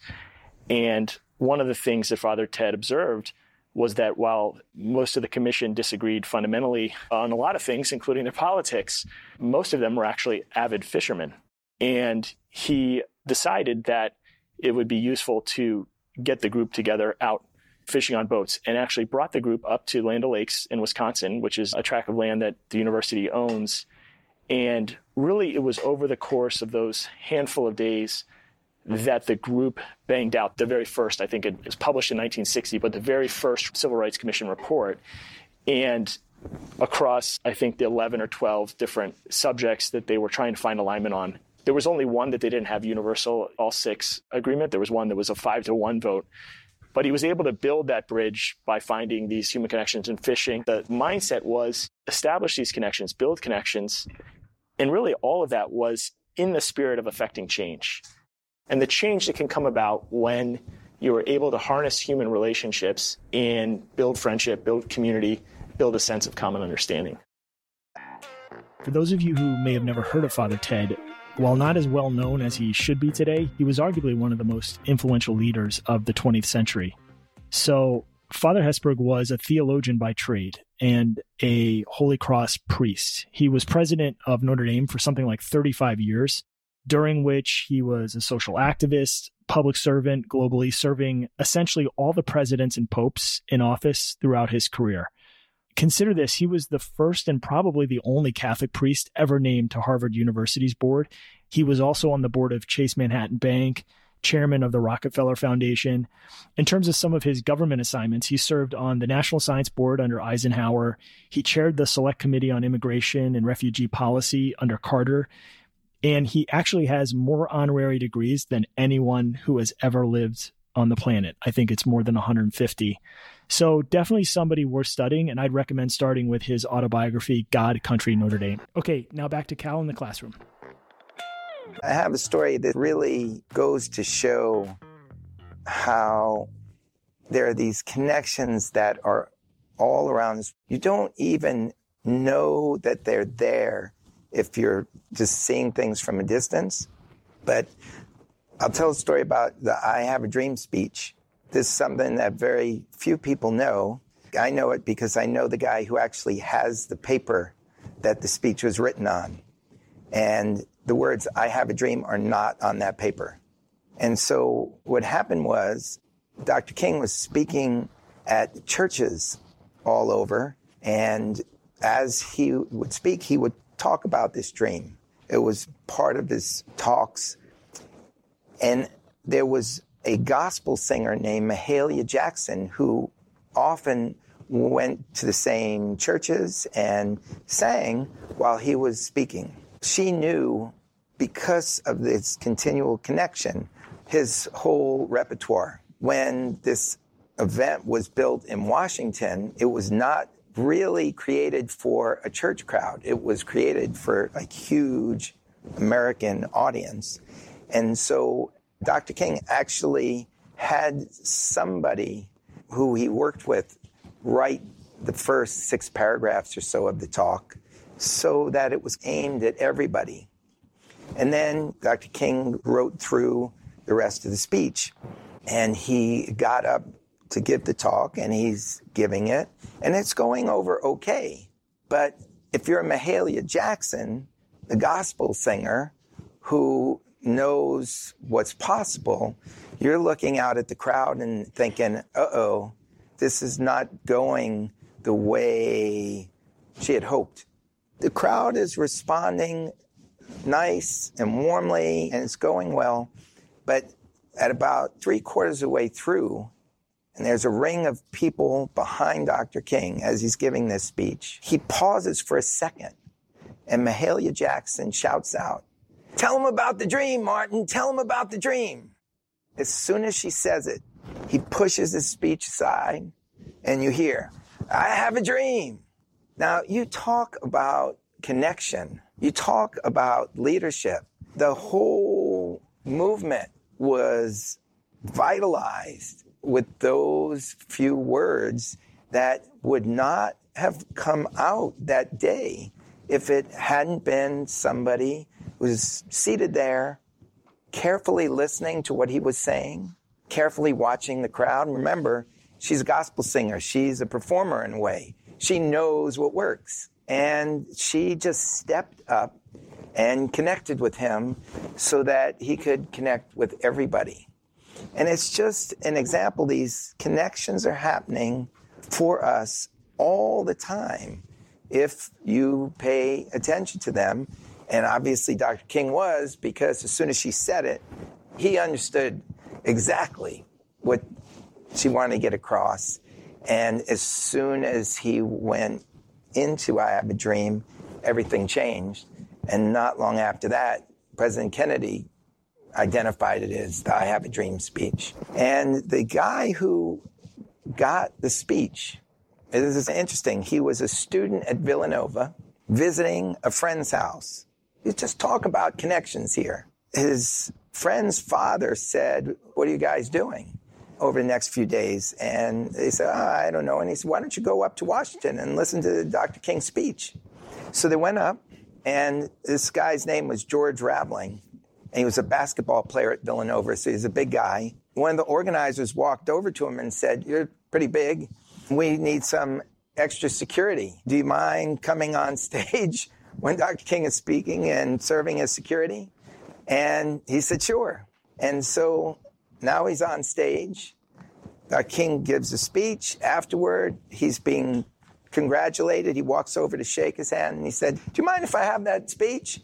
And one of the things that Father Ted observed was that while most of the commission disagreed fundamentally on a lot of things, including their politics, most of them were actually avid fishermen. And he decided that it would be useful to get the group together out fishing on boats and actually brought the group up to Land O'Lakes in Wisconsin, which is a tract of land that the university owns. And really, it was over the course of those handful of days that the group banged out the very first, I think it was published in 1960, but the very first Civil Rights Commission report. And across, I think, the 11 or 12 different subjects that they were trying to find alignment on, there was only one that they didn't have universal all six agreement. There was one that was a five to one vote. But he was able to build that bridge by finding these human connections and fishing. The mindset was establish these connections, build connections. And really, all of that was in the spirit of affecting change and the change that can come about when you are able to harness human relationships and build friendship, build community, build a sense of common understanding. For those of you who may have never heard of Father Ted, while not as well known as he should be today, he was arguably one of the most influential leaders of the 20th century. So, Father Hesburgh was a theologian by trade and a Holy Cross priest. He was president of Notre Dame for something like 35 years, during which he was a social activist, public servant globally, serving essentially all the presidents and popes in office throughout his career. Consider this he was the first and probably the only Catholic priest ever named to Harvard University's board. He was also on the board of Chase Manhattan Bank, chairman of the Rockefeller Foundation. In terms of some of his government assignments, he served on the National Science Board under Eisenhower. He chaired the Select Committee on Immigration and Refugee Policy under Carter. And he actually has more honorary degrees than anyone who has ever lived on the planet. I think it's more than 150. So definitely somebody worth studying, and I'd recommend starting with his autobiography, God, Country, Notre Dame. Okay, now back to Cal in the classroom. I have a story that really goes to show how there are these connections that are all around us. You don't even know that they're there if you're just seeing things from a distance. But I'll tell a story about the I Have a Dream speech. This is something that very few people know. I know it because I know the guy who actually has the paper that the speech was written on. And the words I have a dream are not on that paper. And so what happened was Dr. King was speaking at churches all over. And as he would speak, he would talk about this dream. It was part of his talks. And there was a gospel singer named Mahalia Jackson who often went to the same churches and sang while he was speaking she knew because of this continual connection, his whole repertoire. When this event was built in Washington, it was not really created for a church crowd. It was created for a huge American audience. And so Dr. King actually had somebody who he worked with write the first six paragraphs or so of the talk so that it was aimed at everybody. And then Dr. King wrote through the rest of the speech. And he got up to give the talk, and he's giving it, and it's going over okay. But if you're Mahalia Jackson, the gospel singer who knows what's possible, you're looking out at the crowd and thinking, uh oh, this is not going the way she had hoped the crowd is responding nice and warmly, and it's going well. But at about three quarters of the way through, and there's a ring of people behind Dr. King as he's giving this speech, he pauses for a second, and Mahalia Jackson shouts out, Tell him about the dream, Martin. Tell him about the dream. As soon as she says it, he pushes his speech aside, and you hear, I have a dream. Now, you talk about connection, you talk about leadership. The whole movement was vitalized with those few words that would not have come out that day if it hadn't been somebody who was seated there, carefully listening to what he was saying, carefully watching the crowd. Remember, she's a gospel singer, she's a performer in a way. She knows what works. And she just stepped up and connected with him so that he could connect with everybody. And it's just an example. These connections are happening for us all the time if you pay attention to them. And obviously, Dr. King was because as soon as she said it, he understood exactly what she wanted to get across. And as soon as he went into I Have a Dream, everything changed. And not long after that, President Kennedy identified it as the I Have a Dream speech. And the guy who got the speech, this is interesting, he was a student at Villanova visiting a friend's house. You just talk about connections here. His friend's father said, What are you guys doing? over the next few days. And they said, oh, I don't know. And he said, why don't you go up to Washington and listen to Dr. King's speech? So they went up, and this guy's name was George Raveling. And he was a basketball player at Villanova, so he's a big guy. one of the organizers walked over to him and said, You're pretty big. We need some extra security. Do you mind coming on stage when Dr. King is speaking and serving as security? And he said, Sure. And so now he's on stage. Dr. King gives a speech. Afterward, he's being congratulated. He walks over to shake his hand and he said, Do you mind if I have that speech?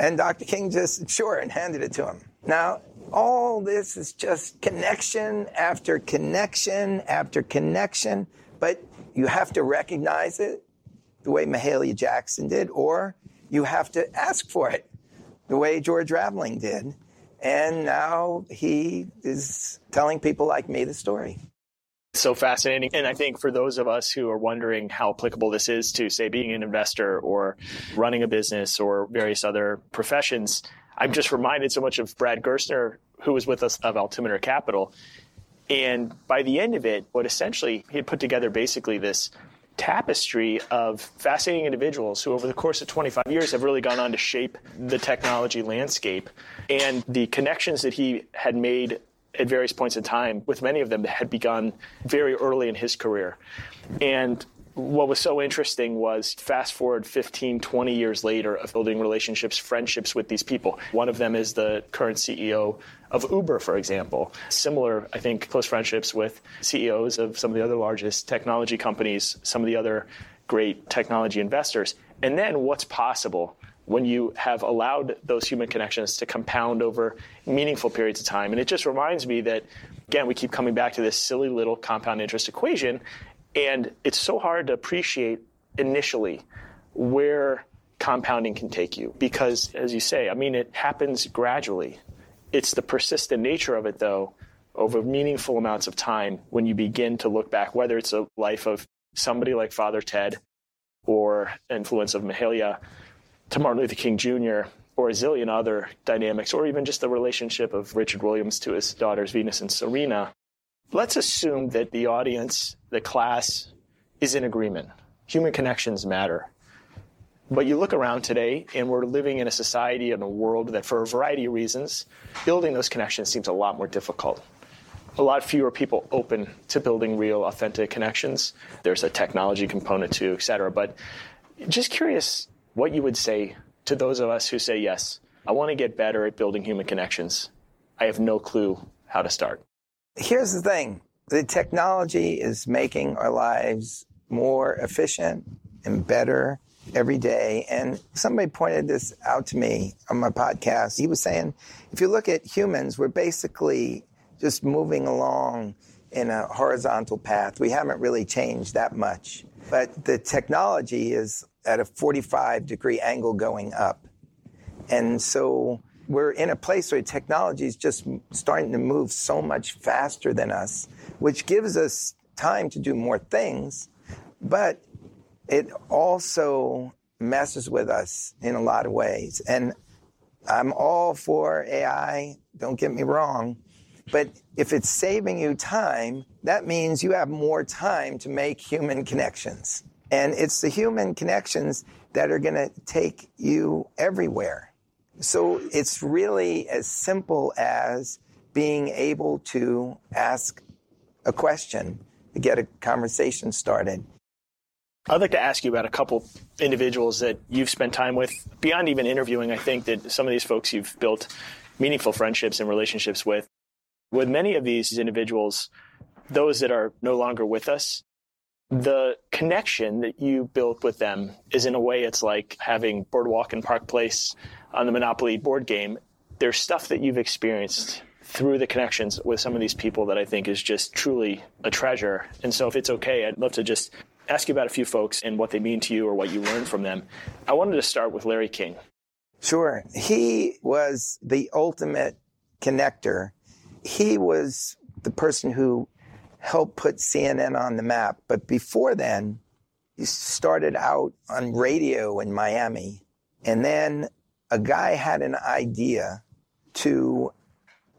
And Dr. King just, sure, and handed it to him. Now, all this is just connection after connection after connection, but you have to recognize it the way Mahalia Jackson did, or you have to ask for it the way George Raveling did. And now he is telling people like me the story. So fascinating. And I think for those of us who are wondering how applicable this is to, say, being an investor or running a business or various other professions, I'm just reminded so much of Brad Gerstner, who was with us of Altimeter Capital. And by the end of it, what essentially he had put together basically this tapestry of fascinating individuals who, over the course of 25 years, have really gone on to shape the technology landscape. And the connections that he had made at various points in time with many of them that had begun very early in his career. And what was so interesting was fast forward 15, 20 years later of building relationships, friendships with these people. One of them is the current CEO of Uber, for example. Similar, I think, close friendships with CEOs of some of the other largest technology companies, some of the other great technology investors. And then what's possible when you have allowed those human connections to compound over meaningful periods of time. And it just reminds me that, again, we keep coming back to this silly little compound interest equation. And it's so hard to appreciate initially where compounding can take you because, as you say, I mean, it happens gradually. It's the persistent nature of it, though, over meaningful amounts of time when you begin to look back, whether it's a life of somebody like Father Ted or influence of Mahalia to Martin Luther King Jr. or a zillion other dynamics, or even just the relationship of Richard Williams to his daughters Venus and Serena. Let's assume that the audience, the class, is in agreement. Human connections matter. But you look around today, and we're living in a society and a world that, for a variety of reasons, building those connections seems a lot more difficult. A lot fewer people open to building real, authentic connections. There's a technology component too, et cetera. But just curious what you would say to those of us who say, Yes, I want to get better at building human connections. I have no clue how to start. Here's the thing the technology is making our lives more efficient and better every day. And somebody pointed this out to me on my podcast. He was saying, if you look at humans, we're basically just moving along in a horizontal path. We haven't really changed that much. But the technology is at a 45 degree angle going up. And so we're in a place where technology is just starting to move so much faster than us, which gives us time to do more things, but it also messes with us in a lot of ways. And I'm all for AI, don't get me wrong, but if it's saving you time, that means you have more time to make human connections. And it's the human connections that are going to take you everywhere. So it's really as simple as being able to ask a question to get a conversation started. I'd like to ask you about a couple individuals that you've spent time with. Beyond even interviewing, I think that some of these folks you've built meaningful friendships and relationships with. With many of these individuals, those that are no longer with us, the connection that you built with them is in a way it's like having Boardwalk and Park Place on the Monopoly board game, there's stuff that you've experienced through the connections with some of these people that I think is just truly a treasure. And so, if it's okay, I'd love to just ask you about a few folks and what they mean to you or what you learned from them. I wanted to start with Larry King. Sure. He was the ultimate connector. He was the person who helped put CNN on the map. But before then, he started out on radio in Miami and then a guy had an idea to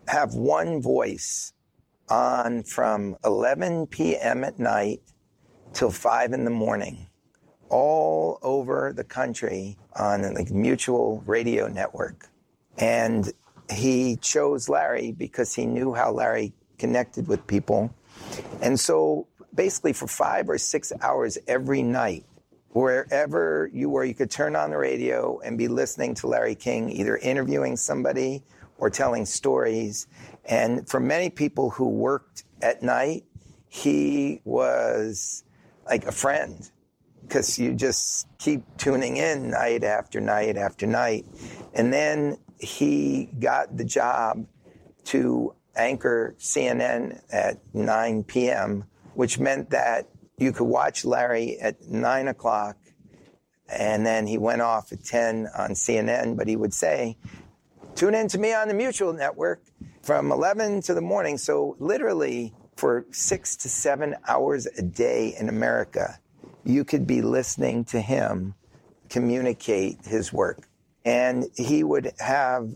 have one voice on from 11 p.m. at night till 5 in the morning all over the country on a mutual radio network. And he chose Larry because he knew how Larry connected with people. And so basically for five or six hours every night, wherever you were, you could turn on the radio and be listening to Larry King, either interviewing somebody or telling stories. And for many people who worked at night, he was like a friend because you just keep tuning in night after night after night. And then he got the job to anchor CNN at 9 p.m., which meant that you could watch Larry at 9 o'clock. And then he went off at 10 on CNN, but he would say, Tune in to me on the Mutual Network from 11 to the morning. So, literally, for six to seven hours a day in America, you could be listening to him communicate his work. And he would have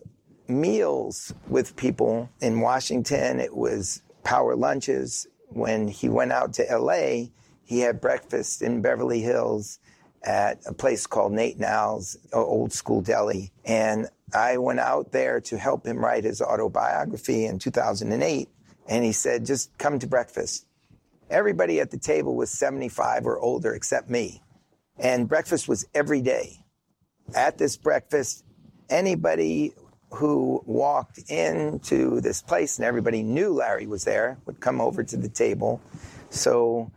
meals with people in Washington. It was power lunches. When he went out to LA, he had breakfast in Beverly Hills at a place called Nate Al's old school deli. And I went out there to help him write his autobiography in 2008. And he said, just come to breakfast. Everybody at the table was 75 or older except me. And breakfast was every day. At this breakfast, anybody who walked into this place and everybody knew Larry was there would come over to the table. So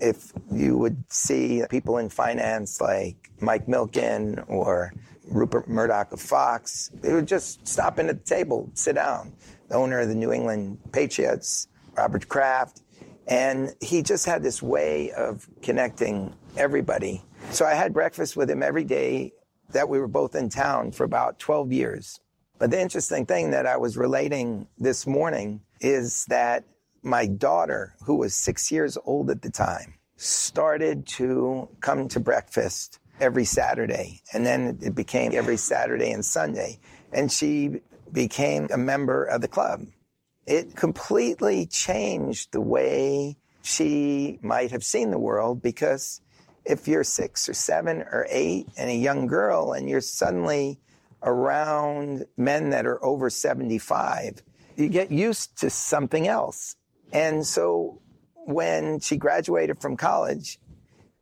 if you would see people in finance like Mike Milken or Rupert Murdoch of Fox, they would just stop in at the table, sit down. The owner of the New England Patriots, Robert Kraft, and he just had this way of connecting everybody. So I had breakfast with him every day that we were both in town for about 12 years. But the interesting thing that I was relating this morning is that my daughter, who was six years old at the time, started to come to breakfast every Saturday. And then it became every Saturday and Sunday. And she became a member of the club. It completely changed the way she might have seen the world because if you're six or seven or eight and a young girl and you're suddenly around men that are over 75, you get used to something else. And so when she graduated from college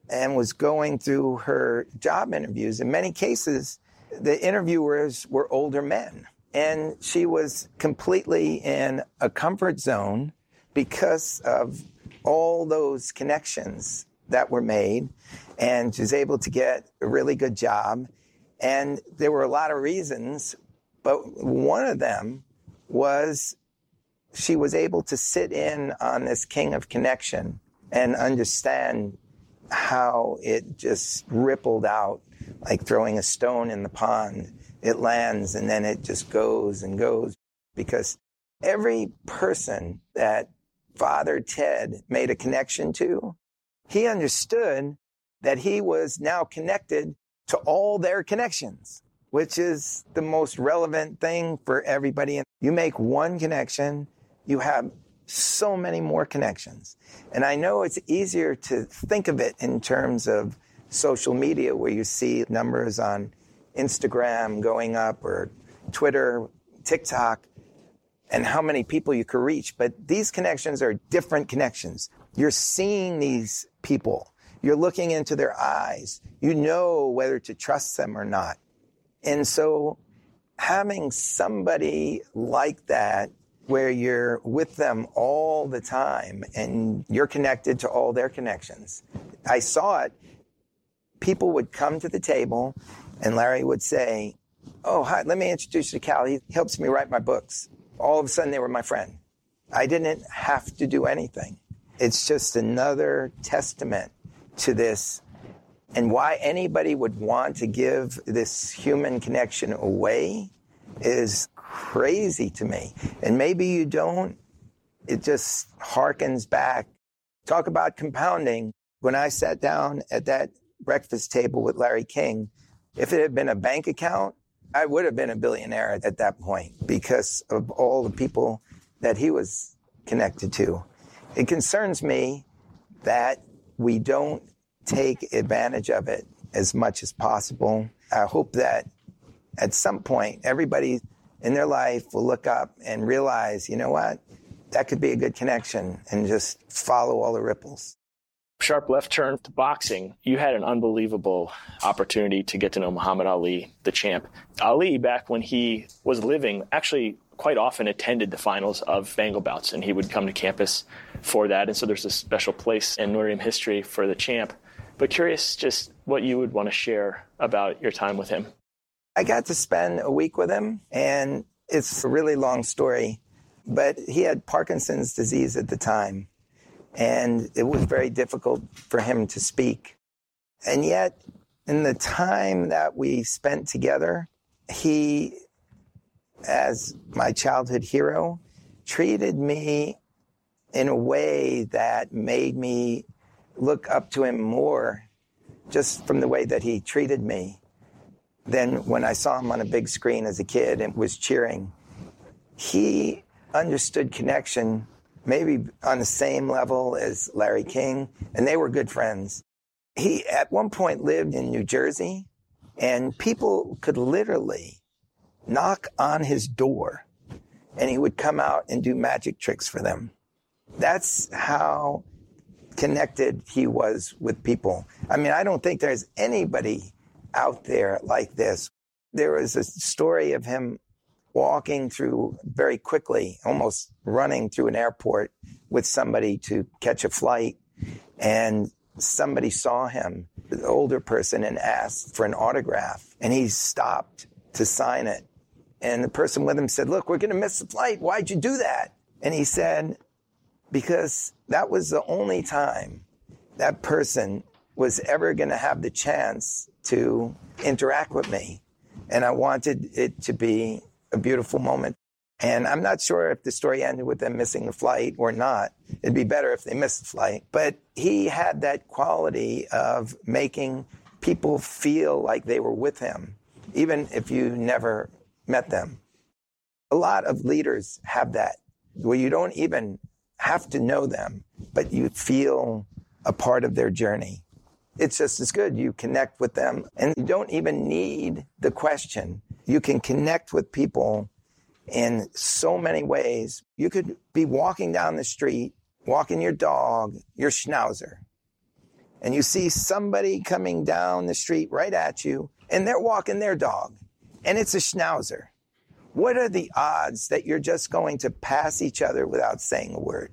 and was going through her job interviews, in many cases, the interviewers were older men. And she was completely in a comfort zone because of all those connections that were made. And she was able to get a really good job. And there were a lot of reasons, but one of them was she was able to sit in on this king of connection and understand how it just rippled out like throwing a stone in the pond. It lands and then it just goes and goes because every person that Father Ted made a connection to, he understood that he was now connected to all their connections, which is the most relevant thing for everybody. You make one connection you have so many more connections. And I know it's easier to think of it in terms of social media where you see numbers on Instagram going up or Twitter, TikTok, and how many people you could reach. But these connections are different connections. You're seeing these people. You're looking into their eyes. You know whether to trust them or not. And so having somebody like that where you're with them all the time and you're connected to all their connections. I saw it. People would come to the table and Larry would say, Oh, hi, let me introduce you to Cal. He helps me write my books. All of a sudden, they were my friend. I didn't have to do anything. It's just another testament to this and why anybody would want to give this human connection away is crazy to me. And maybe you don't. It just harkens back. Talk about compounding. When I sat down at that breakfast table with Larry King, if it had been a bank account, I would have been a billionaire at that point because of all the people that he was connected to. It concerns me that we don't take advantage of it as much as possible. I hope that at some point everybody in their life will look up and realize, you know what? that could be a good connection and just follow all the ripples. Sharp left turn to boxing. You had an unbelievable opportunity to get to know Muhammad Ali, the champ. Ali, back when he was living, actually quite often attended the finals of Bengal bouts, and he would come to campus for that. And so there's a special place in Notre Dame history for the champ. But curious just what you would want to share about your time with him. I got to spend a week with him, and it's a really long story, but he had Parkinson's disease at the time, and it was very difficult for him to speak. And yet, in the time that we spent together, he, as my childhood hero, treated me in a way that made me look up to him more just from the way that he treated me than when I saw him on a big screen as a kid and was cheering. He understood connection maybe on the same level as Larry King, and they were good friends. He at one point lived in New Jersey, and people could literally knock on his door, and he would come out and do magic tricks for them. That's how connected he was with people. I mean, I don't think there's anybody out there like this. There was a story of him walking through very quickly, almost running through an airport with somebody to catch a flight. And somebody saw him, the older person, and asked for an autograph. And he stopped to sign it. And the person with him said, Look, we're going to miss the flight. Why'd you do that? And he said, because that was the only time that person was ever going to have the chance to interact with me. And I wanted it to be a beautiful moment. And I'm not sure if the story ended with them missing the flight or not. It'd be better if they missed the flight. But he had that quality of making people feel like they were with him, even if you never met them. A lot of leaders have that, where you don't even have to know them, but you feel a part of their journey. It's just as good. You connect with them and you don't even need the question. You can connect with people in so many ways. You could be walking down the street, walking your dog, your schnauzer, and you see somebody coming down the street right at you and they're walking their dog and it's a schnauzer. What are the odds that you're just going to pass each other without saying a word?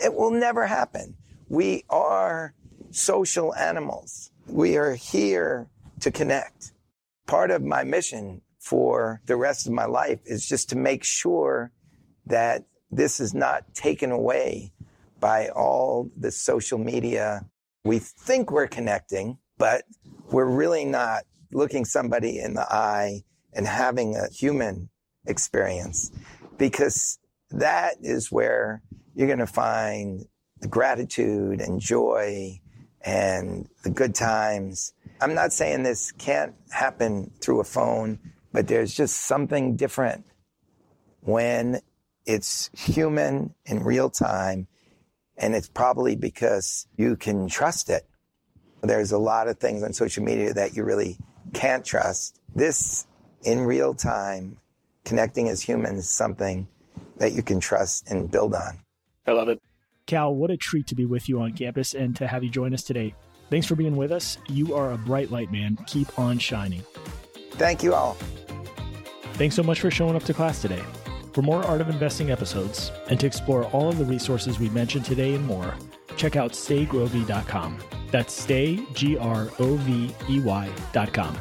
It will never happen. We are social animals. We are here to connect. Part of my mission for the rest of my life is just to make sure that this is not taken away by all the social media. We think we're connecting, but we're really not looking somebody in the eye and having a human experience because that is where you're going to find the gratitude and joy and the good times. I'm not saying this can't happen through a phone, but there's just something different when it's human in real time. And it's probably because you can trust it. There's a lot of things on social media that you really can't trust. This in real time connecting as humans is something that you can trust and build on. I love it. Cal, what a treat to be with you on campus and to have you join us today. Thanks for being with us. You are a bright light, man. Keep on shining. Thank you all. Thanks so much for showing up to class today. For more Art of Investing episodes and to explore all of the resources we mentioned today and more, check out staygrovey.com. That's stay, G R O V Y.com.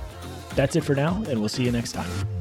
That's it for now, and we'll see you next time.